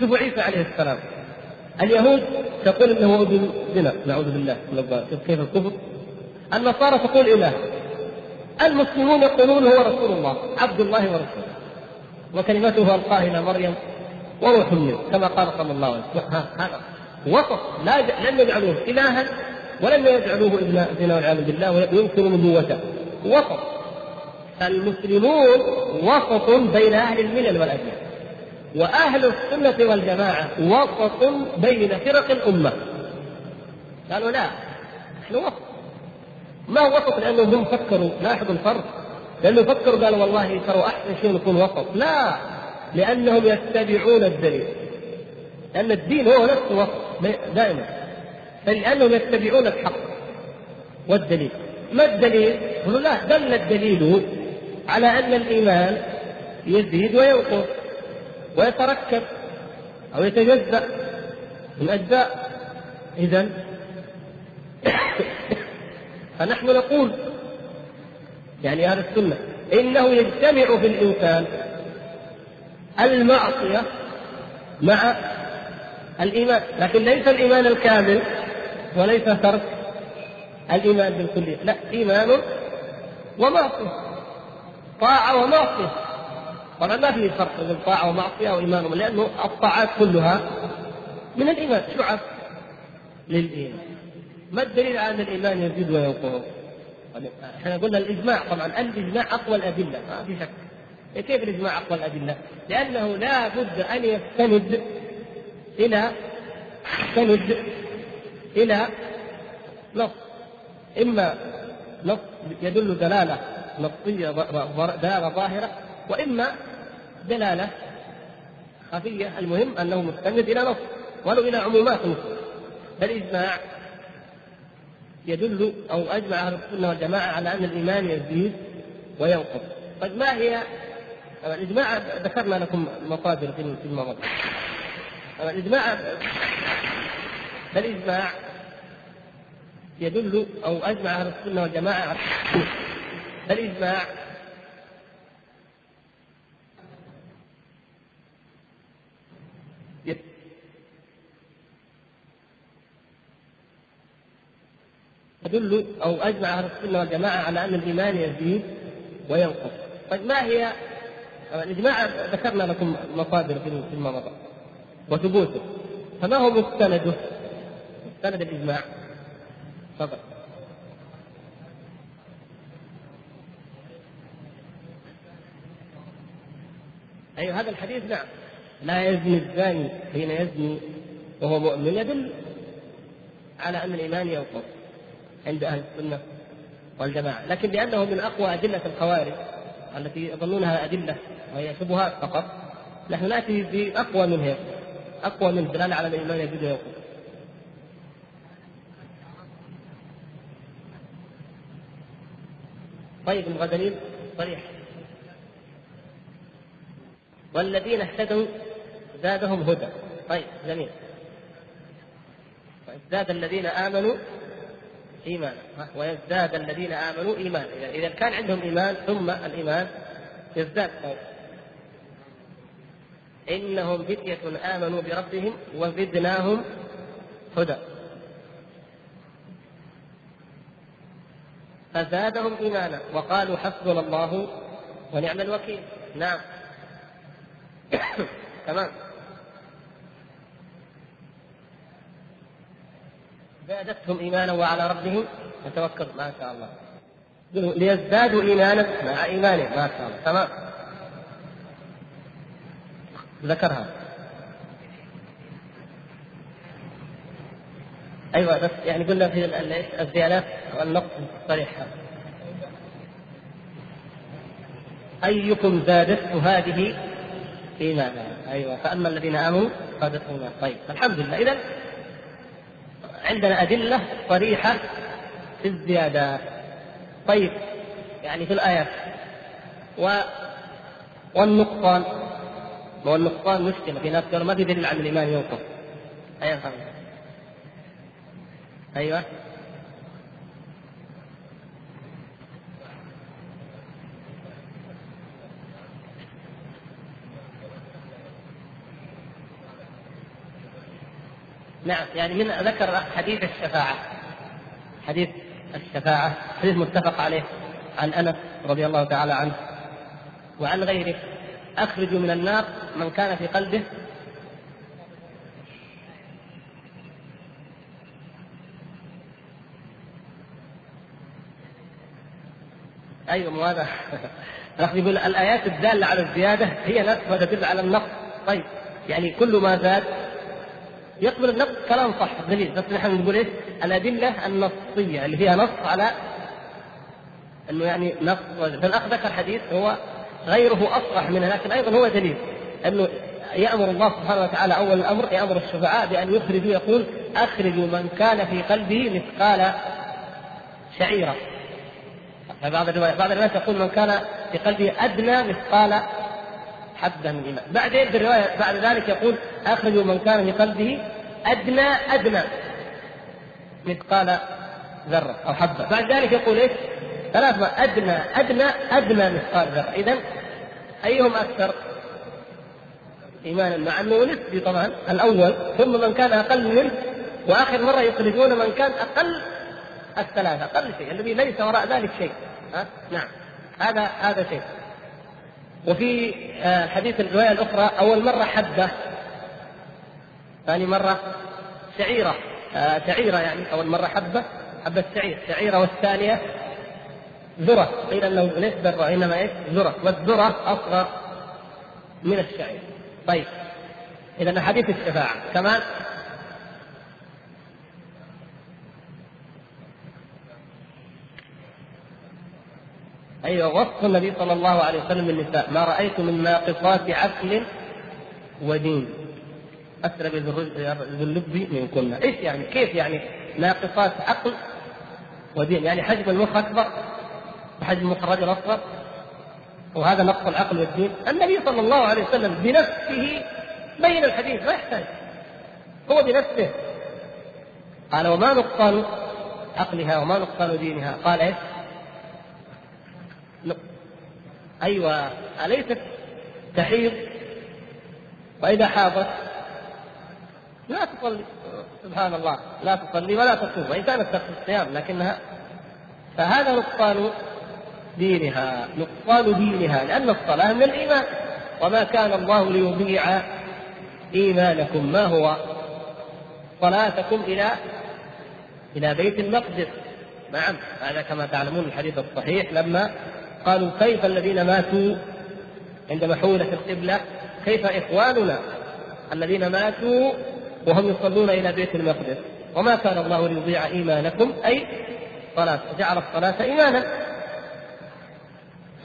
شوفوا عيسى عليه السلام. اليهود تقول إنه ابن زنا نعوذ بالله من شوف كيف الكفر. النصارى تقول إله. المسلمون يقولون هو رسول الله عبد الله ورسوله. وكلمته ألقاها إلى مريم وروح منه كما قال صلى الله عليه وسلم. هذا. وسط لا لم يجعلوه إلها ولم يجعلوه ابن زنا والعياذ بالله وينكروا نبوته وسط. المسلمون وسط بين أهل الملل والأديان. وأهل السنة والجماعة وسط بين فرق الأمة. قالوا لا نحن وسط. ما وسط؟ لأنهم هم فكروا لاحظوا الفرق لأنه فكروا قالوا والله ترى أحسن شيء نكون وسط. لا لأنهم يتبعون الدليل. لأن الدين هو نفسه وسط دائما. فلانهم يتبعون الحق. والدليل. ما الدليل؟ يقولوا لا دل الدليل على أن الإيمان يزيد وينقص ويتركب أو يتجزأ من أجزاء. اذا فنحن نقول يعني أهل السنة إنه يجتمع في الإنسان المعصية مع الإيمان. لكن ليس الإيمان الكامل وليس ترك الإيمان بالكلية. لا إيمان ومعصية. طاعة ومعصية. طبعا ما في فرق بين طاعة ومعصية وايمان لأنه الطاعات كلها من الإيمان. شعب للإيمان. ما الدليل على أن الإيمان يزيد وينقص؟ إحنا قلنا الإجماع طبعا الإجماع أقوى الأدلة. ما في شك. كيف الإجماع أقوى الأدلة؟ لأنه لا بد أن يستند إلى يستند إلى نص إما نص يدل دلالة نصية دلالة ظاهرة وإما دلالة خفية المهم أنه مستند إلى نص ولو إلى عمومات نص فالإجماع يدل أو أجمع أهل السنة والجماعة على أن الإيمان يزيد وينقص. طيب ما هي الإجماع ذكرنا لكم مصادر في الماضي. الإجماع فالاجماع يدل أو أجمع أهل السنة والجماعة على فالاجماع يدل أو أجمع أهل السنة والجماعة على أن الإيمان يزيد وينقص. طيب ما هي الإجماع ذكرنا لكم مصادر في مضى وثبوته فما هو مستنده؟ مستند الإجماع. تفضل. أيوة هذا الحديث نعم. لا يزني الزاني حين يزني وهو مؤمن يدل على أن الإيمان ينقص عند أهل السنة والجماعة. لكن لأنه من أقوى أدلة الخوارج التي يظنونها أدلة وهي شبهات فقط نحن نأتي بأقوى منها أقوى من دلالة على الإيمان يزيد وينقص طيب دليل صريح. والذين اهتدوا زادهم هدى. طيب جميل. زاد الذين آمنوا إيمانا. ويزداد الذين آمنوا إيمانا. اذا كان عندهم إيمان ثم الإيمان يزداد. طيب. إنهم فتيه آمنوا بربهم وزدناهم هدى. فزادهم إيمانا وقالوا حسبنا الله ونعم الوكيل. نعم. تمام. زادتهم إيمانا وعلى ربهم. يتوكل ما شاء الله. ليزدادوا إيمانا مع إيمانهم. ما شاء الله. تمام. ذكرها. أيوه بس يعني قلنا في الزيادات والنقص الصريح أيكم زادته هذه إيمانا؟ أيوه فأما الذين آمنوا زادتهم طيب الحمد لله. اذا عندنا أدلة صريحة في الزيادات. طيب يعني في الآيات. و والنقصان. والنقصان مشكلة في ناس قالوا ما في دليل على الإيمان ينقص. أيوه أيوه. نعم يعني من ذكر حديث الشفاعة. حديث الشفاعة حديث متفق عليه عن أنس رضي الله تعالى عنه. وعن غيره أخرجوا من النار من كان في قلبه أيوه هذا. يقول الآيات الدالة على الزيادة هي نفسها تدل على النقص. طيب يعني كل ما زاد يقبل النقص كلام صح دليل. بس نحن نقول إيش؟ الأدلة النصية اللي فيها نص على إنه يعني نص فالأخ ذكر حديث هو غيره اصرح منه لكن أيضا هو دليل إنه يأمر الله سبحانه وتعالى أول الأمر يأمر الشفعاء بأن يخرجوا يقول أخرجوا من كان في قلبه مثقال شعيرة. بعض الروايات بعض الناس يقول من كان في قلبه أدنى مثقال حبة من ايمان بعدين في الرواية بعد ذلك يقول أخرجوا من كان في قلبه ادنى أدنى مثقال ذرة أو حبة. بعد ذلك يقول إيش؟ ثلاث ادنى ادنى أدنى مثقال ذرة. اذا أيهم أكثر إيمانا مع أنه نسبي طبعا الأول ثم من كان أقل منه وآخر مرة يخرجون من كان أقل الثلاثة أقل شيء الذي ليس وراء ذلك شيء. نعم. هذا هذا شيء. وفي آه، حديث الرواية الأخرى أول مرة حبة. ثاني مرة شعيرة. آه، شعيرة يعني أول مرة حبة. حبة شعير. شعيرة والثانية ذرة. قيل أنه ليس ذرة إنما إيش؟ ذرة. والذرة أصغر من الشعير. طيب. إذا حديث الشفاعة. كمان أيوة وصف النبي صلى الله عليه وسلم للنساء. ما رأيت من ناقصات عقل ودين. أسرب ذو اللب منكن إيش يعني؟ كيف يعني ناقصات عقل ودين؟ يعني حجم المخ أكبر وحجم مخ الرجل أصغر. وهذا نقص العقل والدين. النبي صلى الله عليه وسلم بنفسه بين الحديث ما يحتاج. هو بنفسه. قال وما نقصان عقلها وما نقصان دينها؟ قال إيش؟ أيوة أليست تحيض؟ وإذا حاضت؟ لا تصلي سبحان الله لا تصلي ولا تصوم وإن كانت تقصد الصيام لكنها فهذا نقصان دينها نقصان دينها لأن الصلاة من الإيمان. وما كان الله ليضيع إيمانكم ما هو؟ صلاتكم إلى إلى بيت المقدس. نعم هذا كما تعلمون الحديث الصحيح لما قالوا كيف الذين ماتوا عند محولة القبلة؟ كيف إخواننا الذين ماتوا وهم يصلون إلى بيت المقدس؟ وما كان الله ليضيع إيمانكم؟ أي صلاة جعل الصلاة إيمانا.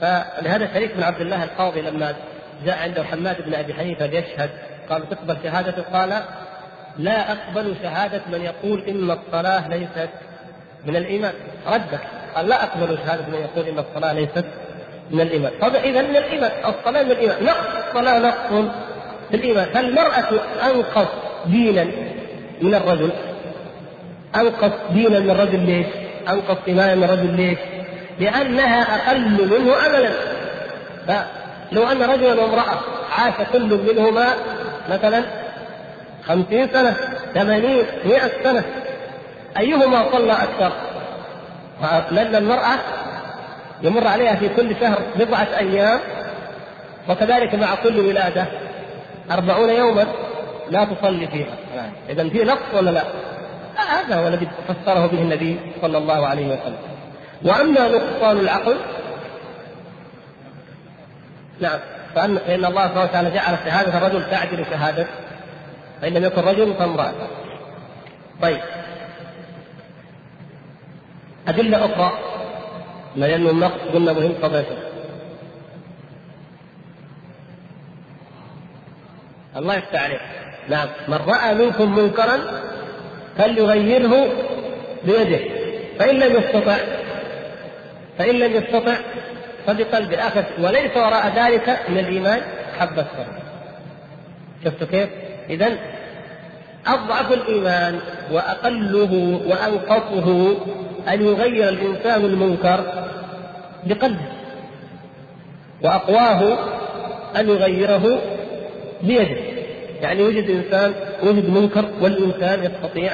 فلهذا شريك بن عبد الله القاضي لما جاء عنده حماد بن أبي حنيفة ليشهد قال تقبل شهادته قال لا أقبل شهادة من يقول إن الصلاة ليست من الإيمان. ردك. قال لا أقبل شهاده من يقول ان الصلاة ليست من الإيمان، طب اذا من الإيمان، الصلاة من الإيمان، نقص الصلاة نقص في الإيمان، فالمراه أنقص دينا من الرجل أنقص دينا من الرجل ليش؟ أنقص إيمانا من الرجل ليش؟ لأنها أقل منه عملا. فلو أن رجلا وامرأة عاش كل منهما مثلا خمسين سنة ثمانين مئة سنة أيهما صلى أكثر؟ لأن المرأة يمر عليها في كل شهر بضعة أيام وكذلك مع كل ولادة أربعون يوما لا تصلي فيها. إذا في نقص ولا لا؟ هذا هو الذي فسره به النبي صلى الله عليه وسلم. وأما نقصان العقل نعم فأن فإن الله سبحانه وتعالى جعل شهادة الرجل تعدل شهادة فإن لم يكن رجل فامرأة. طيب. أدلة أخرى لأن النقص قلنا مهم قبل الله يفتح عليك. نعم. من رأى منكم منكرا فليغيره بيده. فإن لم يستطع فإن لم يستطع فبقلبه. أخذ وليس وراء ذلك من الإيمان حبة خردل شفتوا كيف؟ إذا أضعف الإيمان وأقله وأنقصه أن يغير الإنسان المنكر بقلبه وأقواه أن يغيره بيده. يعني وجد إنسان وجد منكر والإنسان يستطيع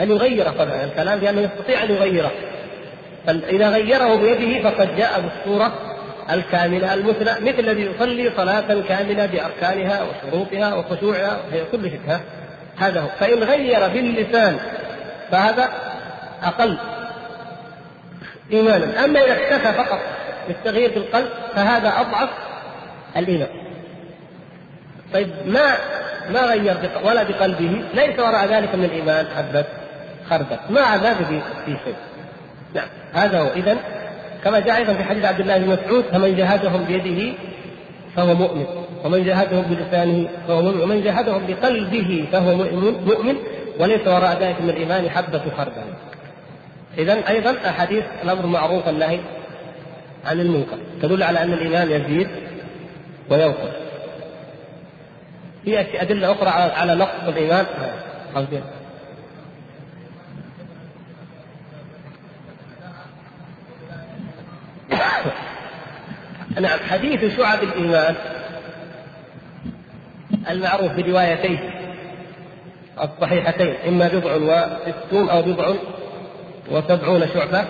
أن يغيره طبعا الكلام بأنه يستطيع أن يغيره. فإذا غيره بيده فقد جاء بالصورة الكاملة المثلى مثل الذي يصلي صلاة كاملة بأركانها وشروطها وخشوعها هي كل شيء هذا هو. فإن غير باللسان فهذا أقل إيمانا. أما إذا اكتفى فقط بالتغيير في القلب فهذا أضعف الإيمان. طيب ما ما غير ولا بقلبه ليس وراء ذلك من الإيمان حبة خردل. ما عذاب في شيء. نعم هذا هو. إذا كما جاء أيضا في حديث عبد الله بن مسعود فمن جاهدهم بيده فهو مؤمن ومن جاهدهم بلسانه فهو مؤمن ومن جاهدهم بقلبه فهو مؤمن مؤمن وليس وراء ذلك من الإيمان حبة خردل. إذا أيضا أحاديث الأمر معروف النهي عن المنكر. تدل على أن الإيمان يزيد وينقص في أدلة أخرى على نقص الإيمان نعم حديث شعب الإيمان المعروف بروايتين الصحيحتين إما بضع وستون أو بضع وسبعون شعبة.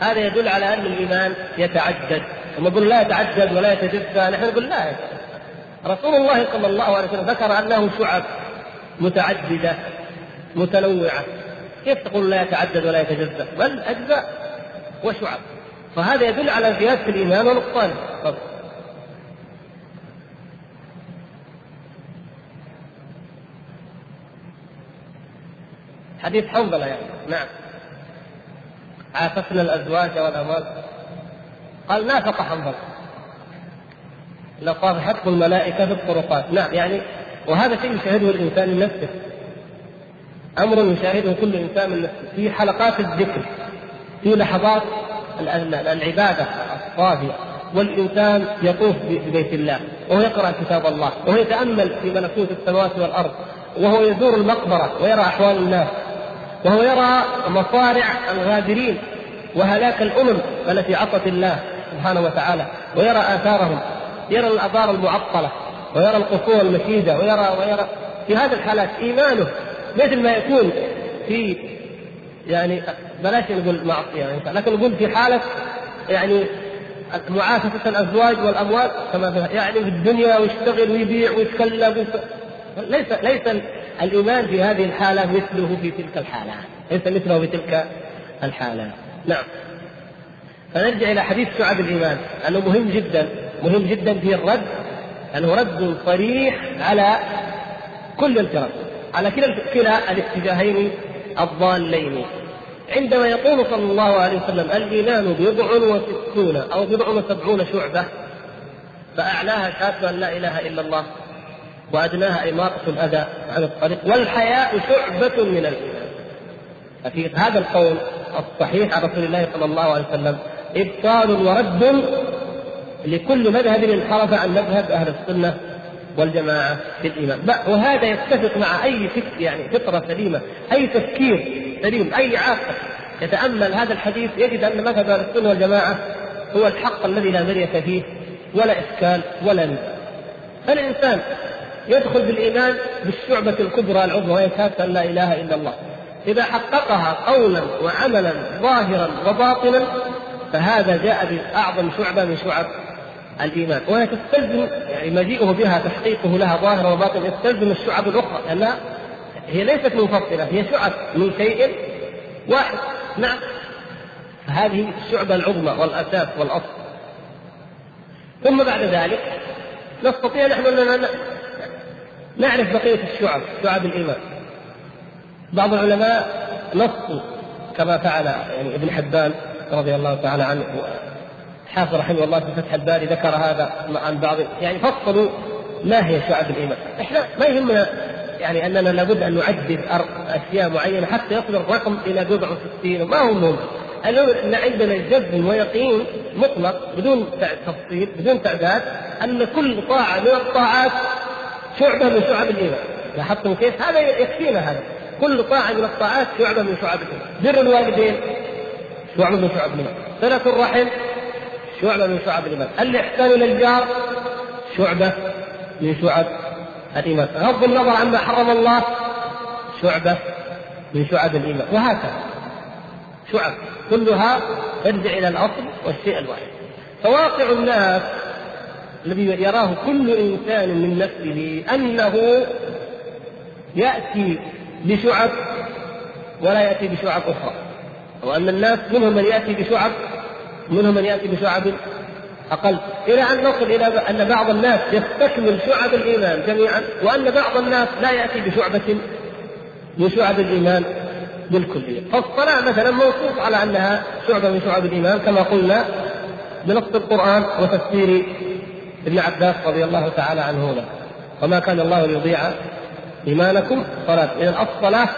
هذا يدل على أن الإيمان يتعدد. ثم نقول لا يتعدد ولا يتجزأ. نحن نقول لا. رسول الله صلى الله عليه وسلم ذكر أنه شعب متعددة متنوعة. كيف تقول لا يتعدد ولا يتجزأ؟ بل أجزاء وشعب. فهذا يدل على زيادة الإيمان ونقصانه حديث حنظلة يعني. نعم. عافسنا الأزواج والأموال قال نافق حنظلة لصافحته الملائكة في الطرقات. نعم يعني وهذا شيء يشاهده الإنسان من نفسه. أمر يشاهده كل إنسان من نفسه. في حلقات الذكر في لحظات العبادة الصافية. والإنسان يطوف ببيت الله وهو يقرأ كتاب الله وهو يتأمل في ملكوت السماوات والأرض وهو يزور المقبرة ويرى أحوال الناس. وهو يرى مصارع الغادرين وهلاك الأمم التي عصت الله سبحانه وتعالى ويرى آثارهم يرى الآثار المعطلة ويرى القصور المشيدة ويرى ويرى في هذه الحالات إيمانه مثل ما يكون في يعني بلاش نقول معصية يعني لكن نقول في حالة يعني معافسة الأزواج والأموال كما يعني في الدنيا ويشتغل ويبيع ويتكلم ليس ليس الإيمان في هذه الحالة مثله في تلك الحالات ليس مثله في تلك الحالات نعم. فنرجع إلى حديث شعب الإيمان. أنه مهم جدا. مهم جدا في الرد. أنه رد صريح على كل الفرق. على كلا كلا الاتجاهين الضالين. عندما يقول صلى الله عليه وسلم الإيمان بضع وستون أو بضع وسبعون شعبة فأعلاها شهادة أن لا إله إلا الله. وأدناها إماطة الأذى عن الطريق. والحياء شعبة من الإيمان. ففي هذا القول الصحيح عن رسول الله صلى الله عليه وسلم. إبطال ورد لكل مذهب انحرف عن مذهب أهل السنة والجماعة في الإيمان. وهذا يتفق مع أي فكر يعني فطرة سليمة أي تفكير سليم أي عاقل يتأمل هذا الحديث يجد أن مذهب أهل السنة والجماعة هو الحق الذي لا مرية فيه ولا إشكال ولا نزاع فالإنسان يدخل بالإيمان بالشعبة الكبرى العظمى وهي شهادة أن لا إله إلا الله. إذا حققها قولا وعملا ظاهرا وباطنا فهذا جاء بأعظم شعبة من شعب الإيمان. وهي تستلزم يعني مجيئه بها تحقيقه لها ظاهرا وباطنا يستلزم الشعب الأخرى. لأنها هي ليست منفصلة هي شعب من شيء واحد. نعم. فهذه الشعبة العظمى والأساس والأصل. ثم بعد ذلك نستطيع نحن أن نعرف بقية الشعب شعب الإيمان. بعض العلماء نصوا كما فعل يعني ابن حبان رضي الله تعالى عنه. حافظ رحمه الله في فتح الباري ذكر هذا عن بعض يعني فصلوا ما هي شعب الإيمان، إحنا ما يهمنا يعني أننا لابد أن نعدد أشياء معينة حتى يصل الرقم إلى بضع وستين وما هو مهم. المهم إن عندنا جزم ويقين مطلق بدون تفصيل بدون تعداد أن كل طاعة من الطاعات شعبة من شعب الإيمان. لاحظتم كيف؟ هذا يكفينا هذا. كل طاعة من الطاعات شعبة من شعب الإيمان. بر الوالدين شعبه من شعب الإيمان. صلة الرحم شعبة من شعب الإيمان. الإحسان إلى الجار شعبة من شعب الإيمان غض النظر عما حرم الله شعبة من شعب الإيمان وهكذا شعب كلها ترجع إلى الأصل والشيء الواحد فواقع الناس الذي يراه كل إنسان من نفسه أنه يأتي بشعب ولا يأتي بشعب أخرى. وأن الناس منهم من يأتي بشعب منهم من يأتي بشعب أقل. إلى أن نصل إلى أن بعض الناس يستكمل شعب الإيمان جميعا وأن بعض الناس لا يأتي بشعبة من شعب الإيمان بالكلية. فالصلاة مثلا موصوف على أنها شعبة من شعب الإيمان كما قلنا بنص القرآن وتفسير ابن عباس رضي الله تعالى عنهما. وما كان الله ليضيع إيمانكم صلاة إذا الصلاة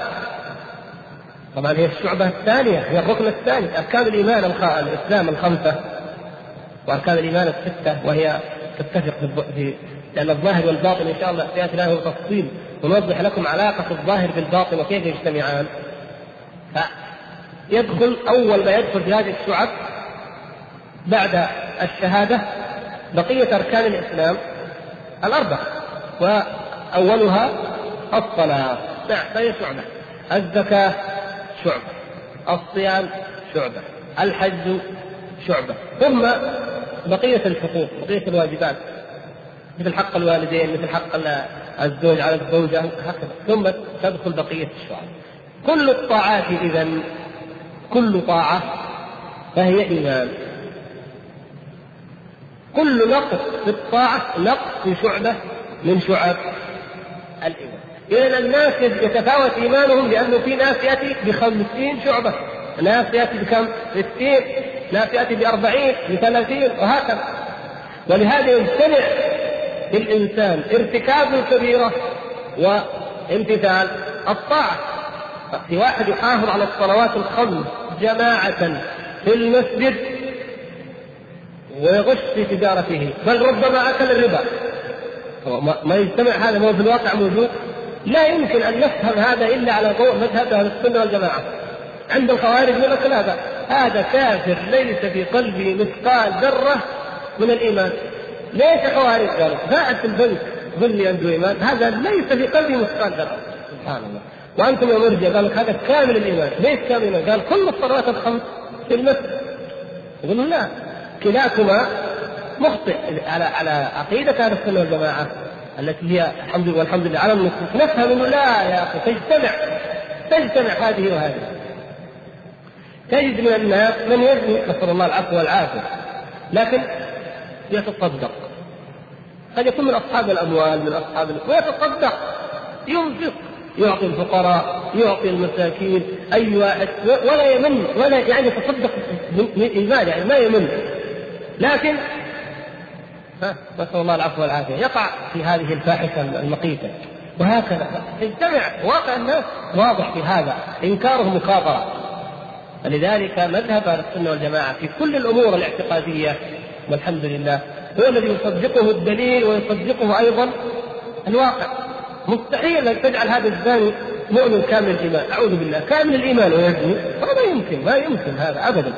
طبعا هي الشعبة الثانية هي الركن الثاني أركان الإيمان الإسلام الخمسة وأركان الإيمان الستة وهي تتفق في لأن الظاهر والباطن إن شاء الله سيأتي له تفصيل ونوضح لكم علاقة الظاهر بالباطن وكيف يجتمعان. فيدخل أول ما يدخل في هذه الشعب بعد الشهادة بقية أركان الإسلام الاربعه وأولها الصلاة. نعم فهي شعبه الزكاة شعبة الصيام شعبة الحج شعبة. ثم بقية الحقوق بقية الواجبات مثل حق الوالدين مثل حق الزوج على الزوجة هكذا. ثم تدخل بقية الشعب. كل الطاعات إذا كل طاعة فهي إيمان. كل نقص في الطاعة نقص في شعبة من شعب الإيمان. إذا الناس يتفاوت إيمانهم لأنه في ناس يأتي بخمسين شعبة ناس يأتي بكم؟ ستين ناس يأتي بأربعين بثلاثين وهكذا. ولهذا يمتنع للإنسان ارتكاب الكبيرة وامتثال الطاعة. في واحد يحافظ على الصلوات الخمس جماعة في المسجد ويغش في تجارته. بل ربما أكل الربا. ما يجتمع هذا هو في الواقع موجود. لا يمكن أن نفهم هذا إلا على ضوء مذهب أهل السنة والجماعة. عند الخوارج يقول لك لا هذا كافر ليس في قلبه مثقال ذرة من الإيمان. ليش خوارج قالوا في البنك ظل عنده إيمان. هذا ليس في قلبه مثقال ذرة. سبحان الله. وأنتم يا مرجع قالوا هذا كامل الإيمان. ليش كامل الإيمان. قال كل الصلوات الخمس في المسجد. يقولوا لا. كلاكما مخطئ. على على عقيدة أهل السنة والجماعة التي هي الحمد لله والحمد لله على النصوص. نفهم إنه لا يا أخي تجتمع تجتمع هذه وهذه. تجد من الناس من يزني نسأل الله العفو والعافية لكن يتصدق. قد يكون من أصحاب الأموال من أصحاب ويتصدق. ينفق. يعطي الفقراء يعطي المساكين. أي واحد ولا يمن ولا يعني يتصدق بالإيمان يعني ما يمن. لكن نسأل الله العفو والعافية. يقع في هذه الفاحشة المقيتة. وهكذا تجتمع واقع الناس واضح في هذا. إنكاره مكابرة. فلذلك مذهب أهل السنة والجماعة في كل الأمور الاعتقادية والحمد لله هو الذي يصدقه الدليل ويصدقه أيضا الواقع. مستحيل أن تجعل هذا الزاني مؤمن كامل الإيمان. أعوذ بالله كامل الإيمان ويزني. هذا يمكن ما يمكن هذا ابدا.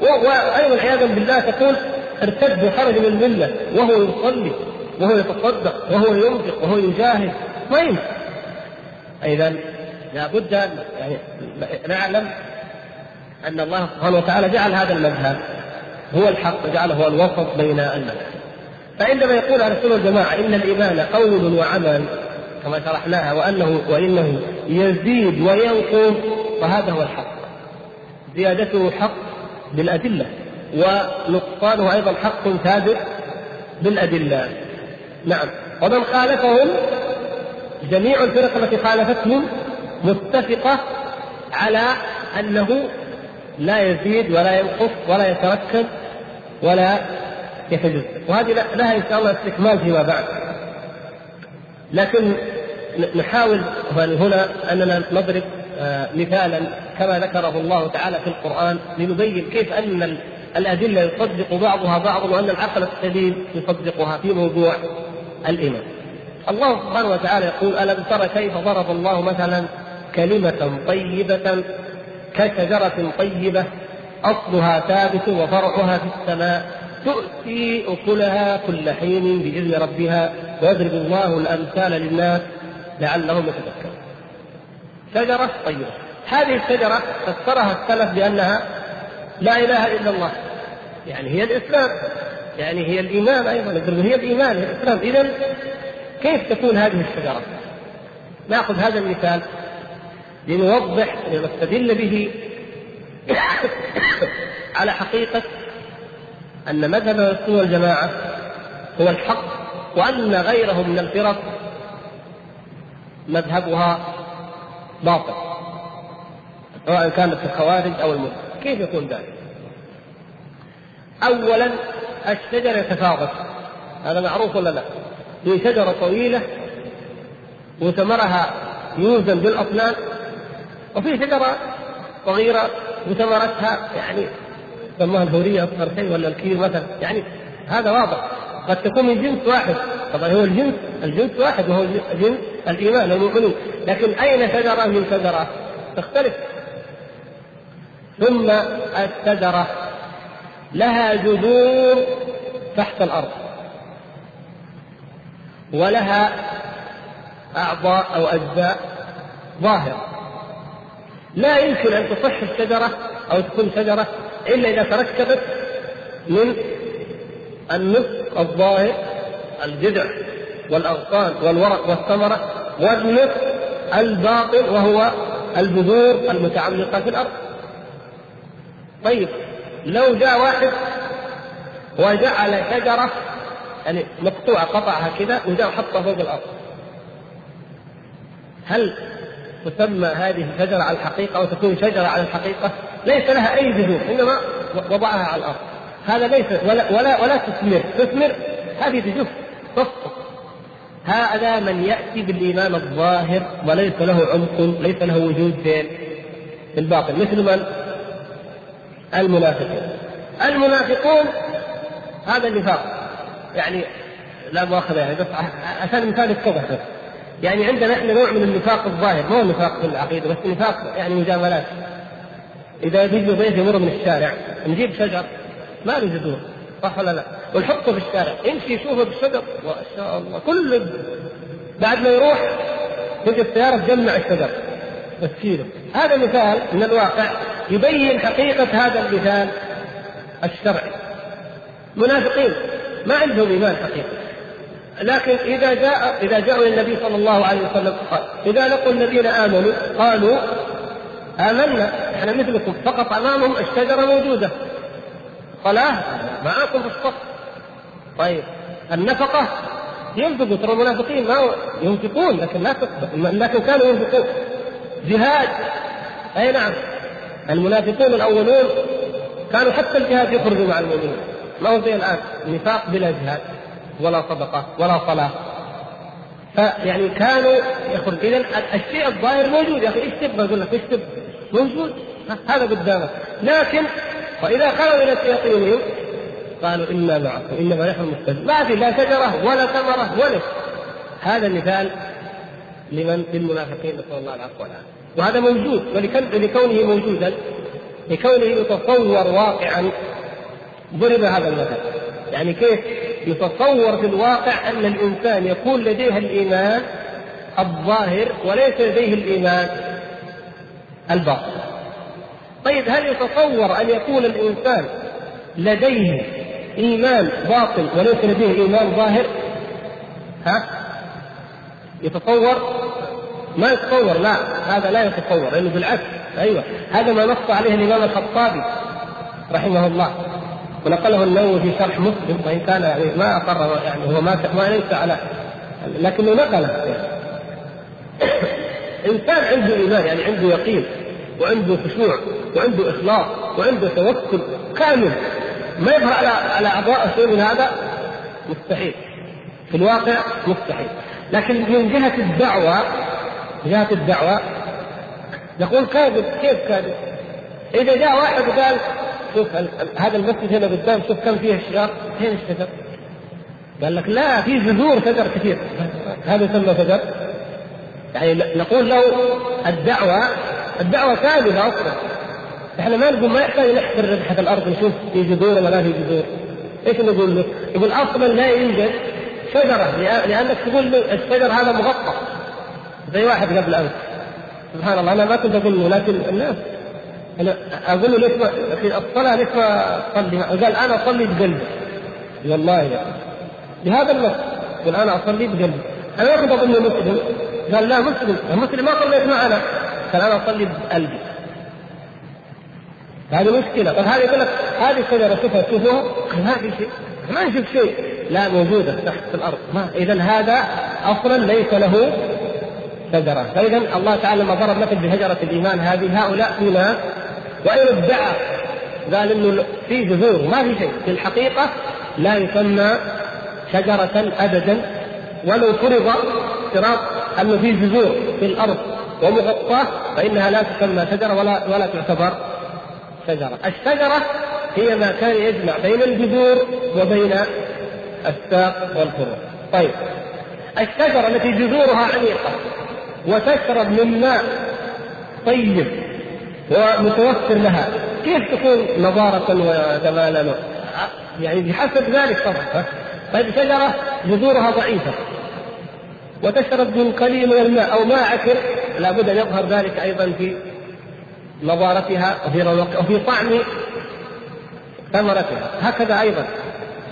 وأيضا عياذا بالله تقول ارتد وخرج من الملة وهو يصلي وهو يتصدق وهو ينفق وهو يجاهد. ما يمكن اذا لابد يعني نعلم أن الله سبحانه وتعالى جعل هذا المذهب هو الحق وجعله هو الوسط بين المذهب فعندما يقول أهل السنة والجماعة إن الإيمان قول وعمل كما شرحناها وانه وإنه يزيد وينقص فهذا هو الحق. زيادته حق بالادله ونقصانه أيضا حق ثابت بالأدلة. نعم. ومن خالفهم جميع الفرق التي خالفتهم متفقة على أنه لا يزيد ولا ينقص ولا يتركب ولا يتجزأ. وهذه لها إن شاء الله استكمال فيما بعد. لكن نحاول هنا أننا نضرب آه، مثالا كما ذكره الله تعالى في القرآن لنبين كيف أن الأدلة يصدق بعضها بعضا وأن العقل السليم يصدقها في موضوع الإيمان. الله سبحانه وتعالى يقول ألم تر كيف ضرب الله مثلا كلمة طيبة كشجرة طيبة أصلها ثابت وفرعها في السماء تؤتي أكلها كل حين بإذن ربها ويضرب الله الأمثال للناس لعلهم يتذكرون. شجرة طيبة. هذه الشجرة فسرها السلف بأنها لا إله إلا الله. يعني هي الإسلام. يعني هي الإيمان أيضا هي الإيمان هي الإسلام. اذا كيف تكون هذه الشجرة؟ نأخذ هذا المثال لنوضح لنستدل به على حقيقة أن مذهب السنة والجماعة هو الحق وأن غيره من الفرق مذهبها باطل سواء كانت الخوارج أو المسلم كيف يكون ذلك؟ أولا الشجر يتفاضل هذا معروف ولا لا؟ في شجرة طويلة وثمرها يوزن بالأطنان وفي شجرة صغيرة وثمرتها يعني سموها الهورية اصغر شيء ولا الكير مثلا. يعني هذا واضح. قد تكون من جنس واحد. طبعا هو الجنس الجنس واحد وهو جنس الإيمان المؤمنون لكن أين شجرة؟ من شجرة تختلف. ثم الشجرة لها جذور تحت الأرض. ولها أعضاء أو أجزاء ظاهرة. لا يمكن أن تصح الشجرة أو تكون شجرة إلا إذا تركبت من النصف الظاهر الجذع والأغصان والورق والثمرة والنصف الباطن وهو البذور المتعلقه في الأرض. طيب. لو جاء واحد وجعل شجرة يعني مقطوعة قطعها كذا وجاء وحطها فوق الأرض. هل تسمى هذه الشجرة على الحقيقة أو تكون شجرة على الحقيقة؟ ليس لها أي جذور إنما وضعها على الأرض. هذا ليس ولا ولا ولا تثمر. تثمر هذه تجف تسقط هذا من يأتي بالإيمان الظاهر وليس له عمق ليس له وجود في الباطن مثل من؟ المنافقون المنافقون هذا النفاق. يعني لا مؤاخذة يعني بس عشان المثال يتضح بس. يعني عندنا إحنا نوع من النفاق الظاهر مو نفاق في العقيدة بس نفاق يعني مجاملات. إذا يجي ضيف يمر من الشارع نجيب شجر ما له جذور صح ولا لا؟ ونحطه في الشارع يمشي يشوفه بالشجر ما شاء الله كل بعد ما يروح تجي السيارة تجمع الشجر وتشيله هذا مثال من الواقع. يبين حقيقة هذا المثال الشرعي. منافقين ما عندهم إيمان حقيقي. لكن إذا جاء إذا جاءوا النبي صلى الله عليه وسلم قال إذا لقوا الذين آمنوا قالوا آمنا إحنا مثلكم. فقط أمامهم الشجرة موجودة. صلاة معاكم في الصف طيب النفقة ينفقوا ترى المنافقين ما ينفقون لكن لا لكن كانوا ينفقون. جهاد. أي نعم. المنافقون الأولون كانوا حتى الجهاد يخرجوا مع المؤمنين. ما هو زي الآن؟ نفاق بلا جهاد ولا صدقة ولا صلاة. فيعني كانوا يخرج. إذا الشيء الظاهر موجود يا أخي. إيش تبغى؟ أقول لك إيش تبغى؟ موجود. هذا قدامك. لكن وإذا خلوا إلى شياطينهم قالوا إنا معكم إنما نحن مستجيب ما في لا شجرة ولا ثمرة ولا هذا مثال لمن؟ للمنافقين نسأل الله العفو والعافية. وهذا موجود ولكونه موجودا لكونه يتصور واقعا ضرب هذا المثل. يعني كيف يتصور في الواقع أن الإنسان يكون لديه الإيمان الظاهر وليس لديه الإيمان الباطل طيب هل يتصور أن يكون الإنسان لديه إيمان باطل وليس لديه إيمان ظاهر؟ ها؟ يتصور؟ ما يتصور لا هذا لا يتصور لأنه بالعكس أيوه. هذا ما نص عليه الإمام الخطابي رحمه الله ونقله النووي في شرح مسلم وإن كان يعني ما أقر يعني هو ما ما ليس على لكنه نقله إنسان عنده إيمان يعني عنده يقين وعنده خشوع وعنده إخلاص وعنده توكل كامل ما يظهر على على اعضاء شيء من هذا؟ مستحيل. في الواقع مستحيل. لكن من جهة الدعوة جهه الدعوة نقول كاذب كيف كاذب؟ إذا جاء واحد وقال شوف هذا المسجد هنا قدام شوف كم فيه اشجار فين الشجر؟ قال لك لا في جذور شجر كثير هذا يسمى شجر يعني نقول له الدعوة الدعوة كاملة أصلا إحنا ما نقول ما يحتاج نحفر ربحة الأرض نشوف في جذور ولا لا في جذور إيش نقول له؟ يقول أصلا لا يوجد شجرة لأنك تقول الشجر هذا مغطى زي واحد قبل أمس سبحان الله أنا ما كنت له لكن الناس أنا أقول له ليش في الصلاة ليش ما اصلي؟ قال أنا أصلي بقلبي. والله يا بهذا النص قال أنا أصلي بقلبي. أنا ما كنت اظنه مسلم قال لا مسلم. المسلم ما صليت معنا قال أنا أصلي بقلبي. هذه مشكلة. طيب هذه يقول لك هذه الشجره شوفها شوفوها. ما في شيء. ما نشوف شيء. لا موجودة تحت في الأرض. ما اذا هذا أصلا ليس له شجرة. فاذا الله تعالى لما ضرب مثل بشجرة الإيمان هذه هؤلاء في ناس وإن ادعى قال إنه في جذور ما في شيء. في الحقيقة لا يسمى شجرة ابدا. ولو فرض افتراض أنه في جذور في الأرض ومغطاة فإنها لا تسمى شجرة ولا ولا تعتبر شجرة، الشجرة هي ما كان يجمع بين الجذور وبين الساق والفروع. طيب الشجرة التي جذورها عميقة. وتشرب من ماء طيب ومتوفر لها. كيف تكون نضارة وجمالا يعني بحسب ذلك طبعا طيب شجرة جذورها ضعيفة وتشرب من قليل من الماء أو ماء عكر لابد أن يظهر ذلك أيضا في نضارتها وفي وفي طعم ثمرتها. هكذا أيضا.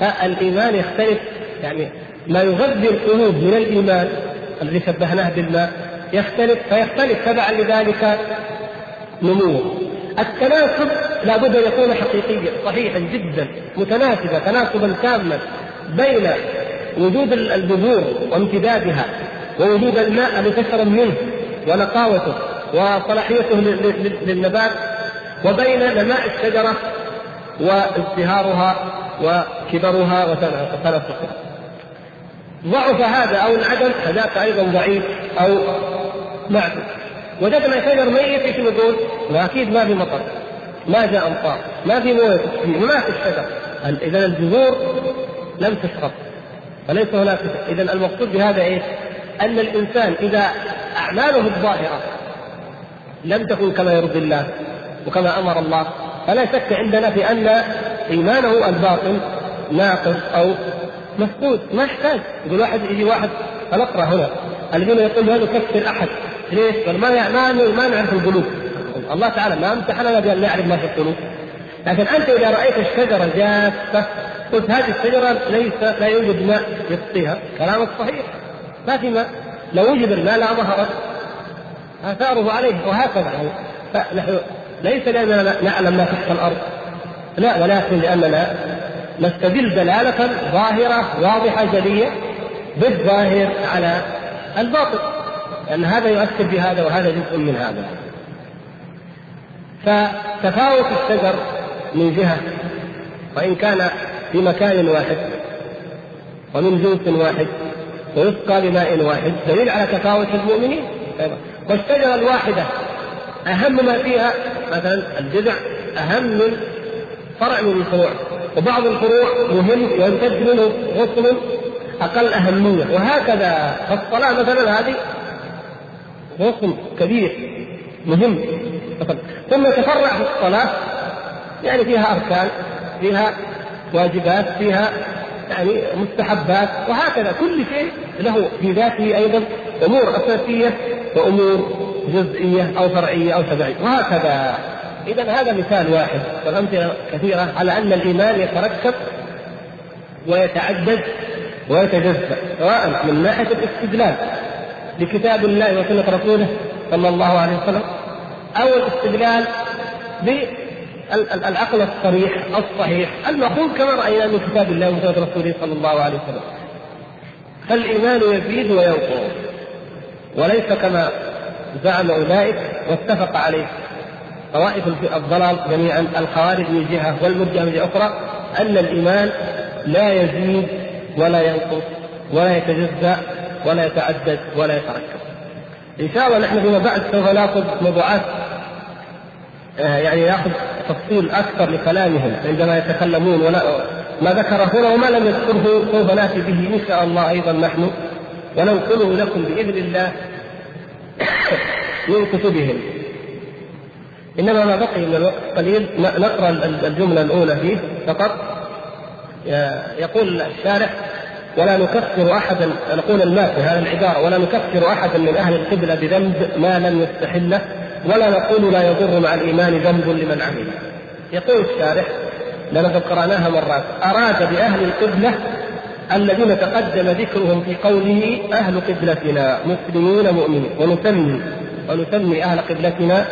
فالإيمان يختلف يعني ما يغذي القلوب من الإيمان الذي شبهناه بالماء يختلف فيختلف تبعا لذلك نموه. التناسب لابد أن يكون حقيقيا صحيحا جدا متناسبا تناسبا تاما بين وجود البذور وامتدادها ووجود الماء تشرب منه ونقاوته وصلاحيته للنبات وبين نماء الشجرة وازدهارها وكبرها وتناسقها. ضعف هذا أو انعدم فذاك أيضا ضعيف أو معدوم وجدنا شجر ميت إيش نقول؟ واكيد ما في مطر ما جاء أمطار ما في موية ما في الشجر إذا الجذور لم تشرب. فليس هناك اذا المقصود بهذا إيش؟ أن الإنسان إذا أعماله الظاهرة لم تكن كما يرضي الله وكما أمر الله فلا شك عندنا في أن إيمانه الباطن ناقص أو مفقود ما يحتاج. يقول واحد يجي واحد فنقرأ هنا. الذين يقول هذا كفر أحد. ليش؟ قال ما ما ما نعرف القلوب. الله تعالى ما امتحننا بأن نعرف ما في القلوب. لكن أنت إذا رأيت الشجرة جافة قلت هذه الشجرة ليس لا يوجد ماء يسقيها. كلامك صحيح. ما في ماء. لو وجد الماء لا ظهرت. آثاره عليه وهكذا. يعني فنحن ليس لأننا نعلم ما تحت الأرض. لا ولكن لأننا نستدل دلالة ظاهرة واضحة جلية بالظاهر على الباطل لأن هذا يؤثر في هذا وهذا جزء من هذا. فتفاوت الشجر من جهة وإن كان في مكان واحد ومن جنس واحد ويسقى بماء واحد دليل على تفاوت المؤمنين. والشجرة الواحدة أهم ما فيها مثلا الجذع أهم من فرع من الفروع. وبعض الفروع مهم ويمتد منه غصن أقل أهمية. وهكذا فالصلاة مثلا هذه ركن كبير مهم. ثم يتفرع في الصلاة يعني فيها أركان فيها واجبات فيها يعني مستحبات وهكذا. كل شيء له في ذاته أيضا أمور أساسية وأمور جزئية أو فرعية أو تبعية وهكذا. إذا هذا مثال واحد. والأمثلة كثيرة على أن الإيمان يتركب ويتعدد ويتجزأ سواء من ناحية الاستدلال. بكتاب الله وسنة رسوله صلى الله عليه وسلم أو الاستدلال بالعقل الصريح الصحيح المأخوذ كما رأينا من كتاب الله وسنة رسوله صلى الله عليه وسلم. فالإيمان يزيد وينقص وليس كما زعم أولئك واتفق عليه. طوائف الضلال جميعا الخوارج من جهة والمرجئة من جهة أخرى أن الإيمان لا يزيد ولا ينقص ولا يتجزأ ولا يتعدد ولا يتركب. إن شاء الله نحن فيما بعد سوف نأخذ موضوعات آه، يعني نأخذ تفصيل أكثر لكلامهم عندما يتكلمون ولا ما ذكر هنا وما لم يذكره سوف نأتي به إن شاء الله أيضا نحن وننقله لكم بإذن الله من كتبهم إنما ما بقي من الوقت قليل نقرأ الجملة الأولى فيه فقط يقول الشارح ولا نكفر أحدا نقول المات هذه العبارة ولا نكفر أحدا من أهل القبلة بذنب ما لم يستحله ولا نقول لا يضر مع الإيمان ذنب لمن عمل. يقول الشارح قد قرأناها مرات أراد بأهل القبلة الذين تقدم ذكرهم في قوله أهل قبلتنا مسلمون مؤمنين ونسمي ونسمي أهل قبلتنا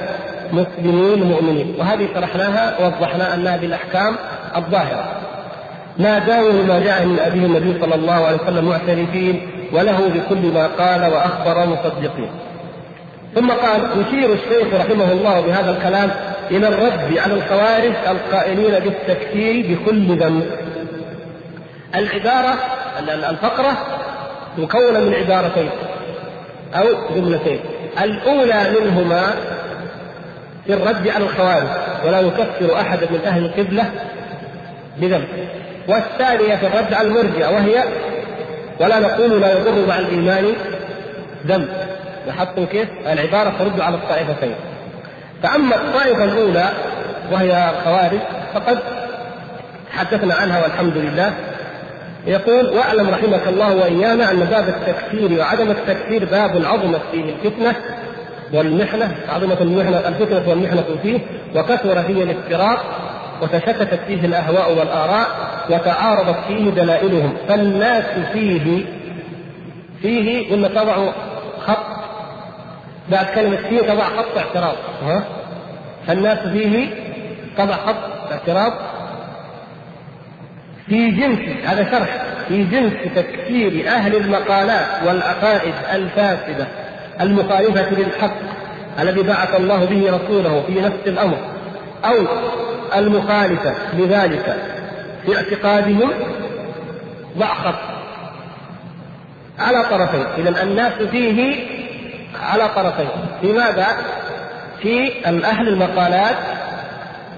مسلمين مؤمنين. وهذه شرحناها ووضحنا أنها بالأحكام الظاهرة. داووا ما جاء من أبيه النبي صلى الله عليه وسلم معترفين وله بكل ما قال وأخبر مصدقين. ثم قال يشير الشيخ رحمه الله بهذا الكلام إلى الرد على الخوارج القائلين بالتكفير بكل ذنب. العبارة الفقرة مكونة من عبارتين أو جملتين. الأولى منهما في الرد على الخوارج ولا نكفر احدا من أهل القبلة بذنب. والثانية في الرد على المرجئة وهي ولا نقول لا يضر مع الإيمان ذنب. لاحظتم كيف؟ العبارة ترد على الطائفتين. فأما الطائفة الأولى وهي الخوارج فقد حدثنا عنها والحمد لله. يقول واعلم رحمك الله وإيانا أن باب التكفير وعدم التكفير باب عظمت فيه الفتنة والمحنة عظمة المحنة الفتنة والمحنة فيه وكثر فيه الافتراق وتشتتت فيه الأهواء والآراء وتعارضت فيه دلائلهم فالناس فيه فيه قلنا تضع خط بعد كلمة فيه تضع خط اعتراض ها؟ فالناس فيه تضع خط اعتراض. في جنس هذا شرح في جنس تكفير أهل المقالات والعقائد الفاسدة المخالفة للحق الذي بعث الله به رسوله في نفس الأمر أو المخالفة لذلك. في اعتقادهم ضع خط على طرفين. إذا الناس فيه على طرفين. في ماذا؟ في أهل المقالات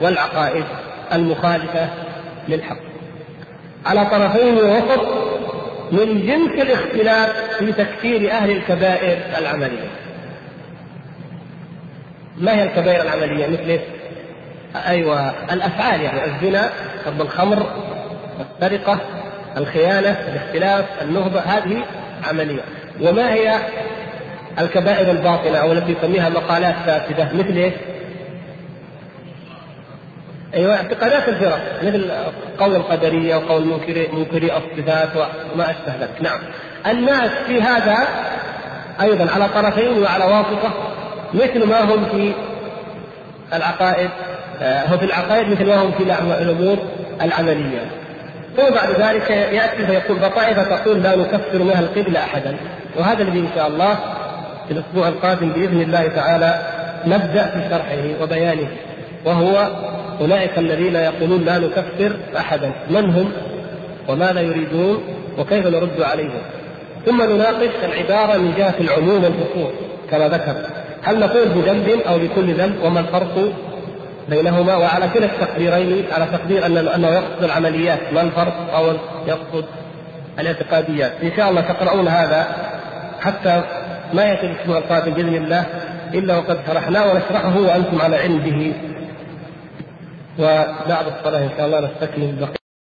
والعقائد المخالفة للحق. على طرفين وسط من جنس الاختلاف في تكفير أهل الكبائر العملية. ما هي الكبائر العملية؟ مثل أيوة الأفعال يعني الزنا شرب الخمر السرقة الخيانة الاختلاف النهبة هذه عملية وما هي الكبائر الباطنة أو التي يسميها مقالات فاسدة مثل إيش؟ أيوه اعتقادات الفرق مثل قول القدرية وقول منكري منكري الصفات وما أشبه ذلك، نعم. الناس في هذا أيضا على طرفين وعلى واسطة مثل ما هم في العقائد هو في العقائد مثل ما هم في الأمور العملية. ثم بعد ذلك يأتي فيقول فطائفة تقول لا نكفر منها القبلة أحدا. وهذا الذي إن شاء الله في الأسبوع القادم بإذن الله تعالى نبدأ في شرحه وبيانه. وهو أولئك الذين يقولون لا نكفر أحدا. من هم؟ وماذا يريدون؟ وكيف نرد عليهم؟ ثم نناقش العبارة من جهة العموم والخصوص كما ذكر. هل نقول بذنب أو بكل ذنب؟ وما الفرق؟ بينهما وعلى كلا التقديرين على تقدير أن أنه يقصد العمليات ما الفرق أو يقصد الاعتقاديات. إن شاء الله تقرؤون هذا حتى ما يأتي الأسبوع القادم بإذن الله إلا وقد شرحناه ونشرحه وأنتم على علم به وبعد الصلاة إن شاء الله نستكمل